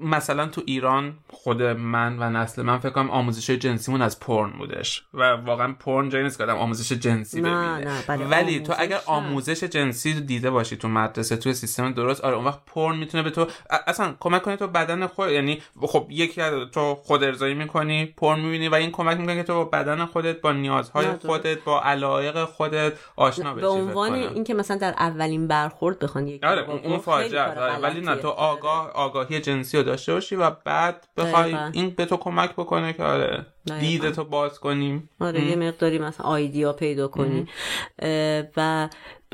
مثلا تو ایران خود من و نسل من فکر کنم آموزش جنسیمون از پرن بودش و واقعا پرن جایی نیست که آدم آموزش جنسی ببینه. بله، ولی تو اگر آموزش جنسی دیده باشی تو مدرسه تو سیستم درست آره اون وقت پرن می‌تونه به تو اصلا کمک کنه تو بدن خود یعنی خب یکی تو خود ارضایی می‌کنی پرن می‌بینی و این کمک می‌کنه که تو با بدن خودت با نیازهای خودت با علایق خودت آشنا بشی به عنوان اینکه مثلا در اولین برخورد بخوان یک آره اون فاجعه آره. ولی نه تو آگاه آگاهی جنسی داشته باشی و بعد بخوای این به تو کمک بکنه که آره دیده تو باز کنیم. آره یه مقداری مثلا آیدیا پیدا کنی. و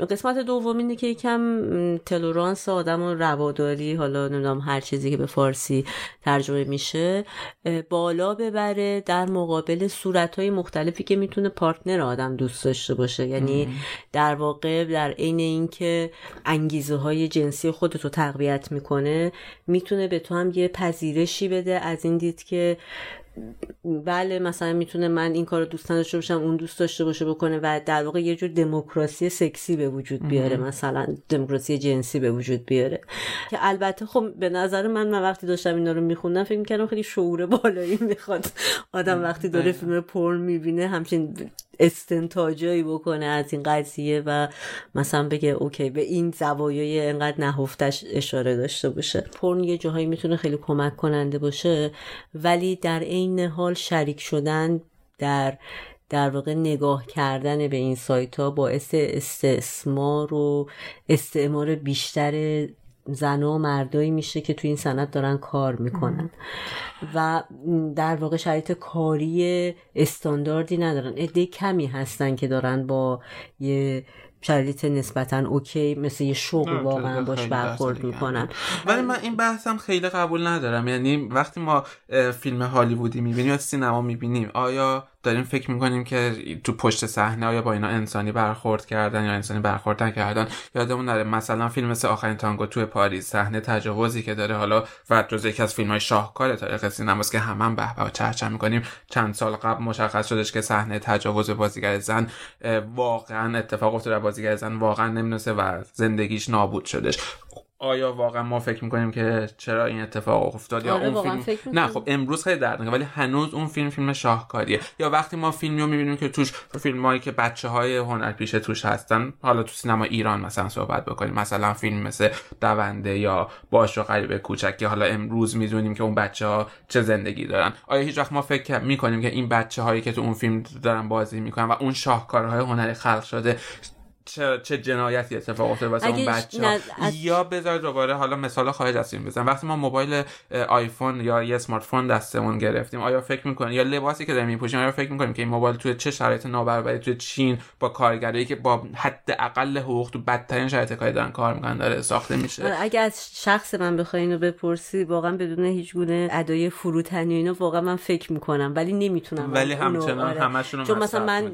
قسمت دوم اینه که یکم تلورانس آدم و رواداری حالا نمی‌دونم هر چیزی که به فارسی ترجمه میشه بالا ببره در مقابل صورت های مختلفی که می‌تونه پارتنر آدم دوست داشته باشه. یعنی در واقع در عین اینکه انگیزه های جنسی خودتو تقویت می‌کنه می‌تونه به تو هم یه پذیرشی بده از این دید که بله مثلا می‌تونه من این کار دوست داشته باشم اون دوست داشته باشه بکنه و در واقع یه جور دموکراسی سکسی به وجود بیاره مثلا دموکراسی جنسی به وجود بیاره. که البته خب به نظر من من وقتی داشتم اینا رو میخوندم فکر می‌کردم خیلی شعور بالایی می‌خواد. آدم وقتی داره فیلم پرن می‌بینه همچین استنتاجایی بکنه از این قضیه و مثلا بگه اوکی به این زوایای انقدر نهفتش اشاره داشته باشه. پرن یه جاهایی می‌تونه خیلی کمک کننده باشه ولی در عین حال شریک شدن در در واقع نگاه کردن به این سایت ها باعث استثمار و استعمار بیشتر زن و مردایی میشه که تو این سند دارن کار می‌کنن. و در واقع شرایط کاری استانداردی ندارن. عده کمی هستن که دارن با یه شرایط نسبتا اوکی مثل یه شغل واقعا باش برخورد می‌کنن. ولی من این بحثم خیلی قبول ندارم. یعنی وقتی ما فیلم هالیوودی می‌بینیم یا سینما می‌بینیم آیا داریم فکر می‌کنیم که تو پشت صحنه آیا با اینا انسانی برخورد کردن یا انسانی برخورد نکردن؟ یادمون نره مثلا فیلم مثل آخرین تانگو تو پاریس صحنه تجاوزی که داره حالا و جز یکی از فیلم های شاهکار تاریخ سینماست که همه هم به و می‌کنیم. چند سال قبل مشخص شدش که صحنه تجاوز بازیگر زن واقعا اتفاق افتاده. بازیگر زن واقعا نمی‌دونسته و زندگیش نابود شدش. آیا واقعا ما فکر می‌کنیم که چرا این اتفاق افتاد یا آره، اون فیلم فکر نه. خب امروز خیلی دردناکه ولی هنوز اون فیلم فیلم شاهکاریه یا وقتی ما فیلمی رو می‌بینیم که توش فیلمایی که بچه های هنرپیشه توش هستن حالا تو سینما ایران مثلا صحبت بکنیم مثلا فیلم مثل دونده یا باش و غریب کوچک که حالا امروز می‌دونیم که اون بچه ها چه زندگی دارن آیا هیچ وقت ما فکر می‌کنیم که این بچه هایی که تو اون فیلم دارن بازی می‌کنن و اون شاهکارهای هنری خلق شده چه, چه جنایتی اتفاق افتاده واسه اون بچه نه، از- یا بذار دوباره حالا مثال خارج از فیلم بزن وقتی ما موبایل آیفون یا یه اسمارت فون دستمون گرفتیم آیا فکر می‌کنیم یا لباسی که داریم میپوشیم آیا فکر می‌کنیم که این موبایل توی چه شرایط نابرابری توی چین با کارگرایی که با حد اقل حقوق تو بدترین شرایط کاری دارن کار می‌کنن داره ساخته میشه؟ آره، اگه از شخص من بخوای اینو بپرسی واقعا بدون هیچ گونه ادای فروتنی و اینا واقعا من فکر می‌کنم ولی نمی‌تونم. ولی همچنان آره. همشون رو چون مثلا من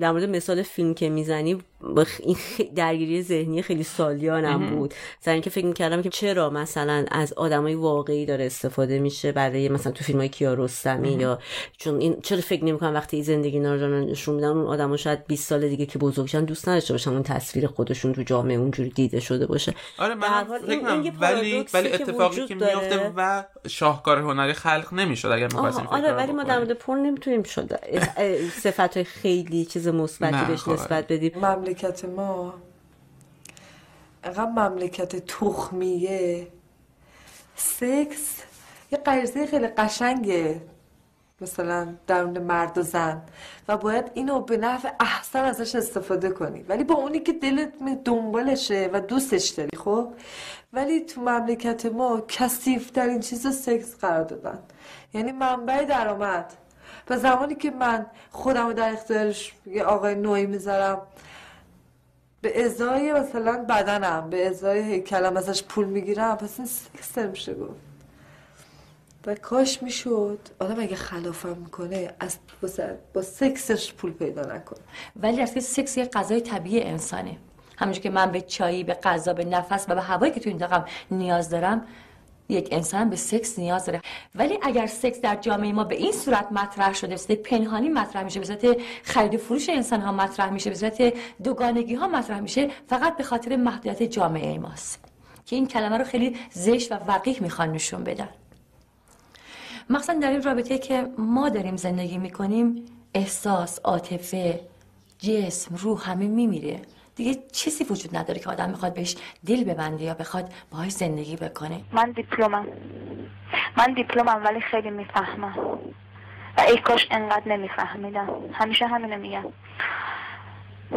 در مورد مثال فیلم که می‌زنی این درگیری ذهنی خیلی سالیانم بود سر اینکه فکر می‌کردم که چرا مثلا از آدمای واقعی داره استفاده میشه برای مثلا تو فیلم های کیارستمی یا چون این چرا فکر نمی‌کنم وقتی زندگی اینا رو نشون میدن اون آدما شاید 20 سال دیگه که بزرگشن دوست نداشته باشن اون تصویر خودشون تو جامعه اونجوری دیده شده باشه آره من فکر این- این ولی ولی اتفاقی که. میفته و شاهکار هنری خلق نمی‌شد اگر می‌خواستیم آره ولی ما در. مورد پرن نمی‌تونیم شد صفت های خیلی چیز مثبتی بهش خب. نسبت بدیم مملکت ما انقدر مملکت تخمیه. سکس یه غریزه خیلی قشنگه مثلا درون مرد و زن. و باید اینو به نفع احسن ازش استفاده کنی. ولی با اونی که دلت دنبالشه و دوستش داری خب؟ ولی تو مملکت ما کسیف ترین چیز سکس قرار دادن. یعنی منبع درآمد. و زمانی که من خودم رو در اختیارش یه آقای نوعی می‌ذارم به ازای مثلا بدنم به ازای هیکلم ازش پول می‌گیرم پس این سکس نمیشه گفت و کاش می‌شد آدم اگه خلافم می‌کنه از با سکسش پول پیدا نکنه. ولی از که سکس یه غذای طبیعی انسانه. همونجور که من به چایی به غذا به نفس و به هوایی که تو این نیاز دارم یک انسان به سکس نیاز داره. ولی اگر سکس در جامعه ما به این صورت مطرح شده به پنهانی مطرح میشه به صورت خرید و فروش انسان ها مطرح میشه به صورت دوگانگی ها مطرح میشه فقط به خاطر محدودیت جامعه ماست. که این کلمه رو خیلی زشت و وقیح می‌خوان نشون بدن. مخصوصا در این رابطه که ما داریم زندگی می‌کنیم احساس عاطفه جسم روح همه میمیره. دیگه چیزی وجود نداره که آدم می‌خواد بهش دل ببنده یا بخواد باهاش زندگی بکنه. من دیپلمم. من دیپلمم ولی خیلی می‌فهمم. و ای کاش انقدر نمیفهمیدم. همیشه همینو میگم.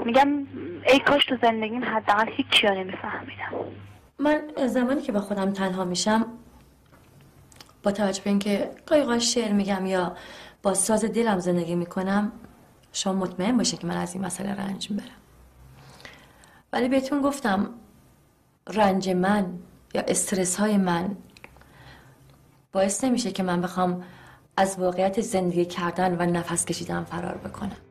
میگم ای کاش تو زندگیم حداقل هیچی رو نمیفهمیدم. من زمانی که با خودم تنها میشم با توجه به اینکه اوقات شعر میگم یا با ساز دلم زندگی می‌کنم شما مطمئن باشه که من از این مسئله رنج می‌برم. ولی بهتون گفتم رنج من یا استرس های من باعث نمیشه که من بخوام از واقعیت زندگی کردن و نفس کشیدن فرار بکنم.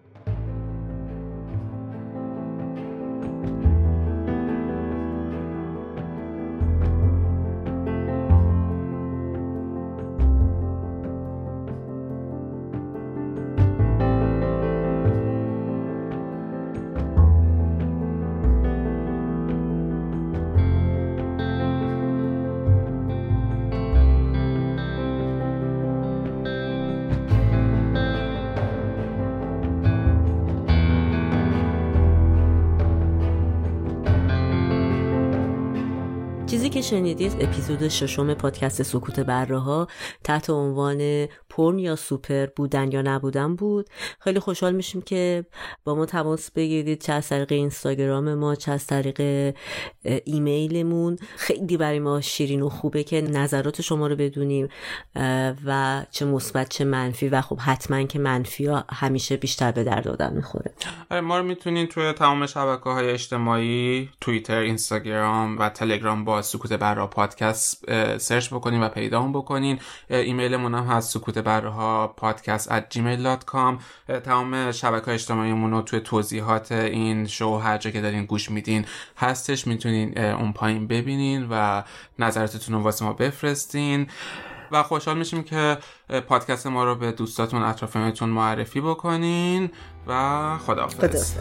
شنیدید اپیزود ششم پادکست سکوت بره ها تحت عنوان پرن یا سوپر بودن یا نبودن بود. خیلی خوشحال میشیم که با ما تماس بگیرید چه از طریق اینستاگرام ما چه از طریق ایمیلمون. خیلی برای ما شیرین و خوبه که نظرات شما رو بدونیم و چه مثبت چه منفی. و خب حتما که منفی ها همیشه بیشتر به درد آدم می‌خوره. آره، ما رو می‌تونید توی تمام شبکه های اجتماعی توییتر اینستاگرام و تلگرام با سکوت برا پادکست سرچ بکنین و پیدا بکنین. ایمیلمون هم هست سکوت برها پادکست at gmail.com تمام شبکه اجتماعیمون رو توی توضیحات این شو هر جا که دارین گوش میدین هستش می‌تونین اون پایین ببینین و نظراتتون رو واسه ما بفرستین. و خوشحال میشیم که پادکست ما رو به دوستاتون اطرافیانتون معرفی بکنین و خداحافظ.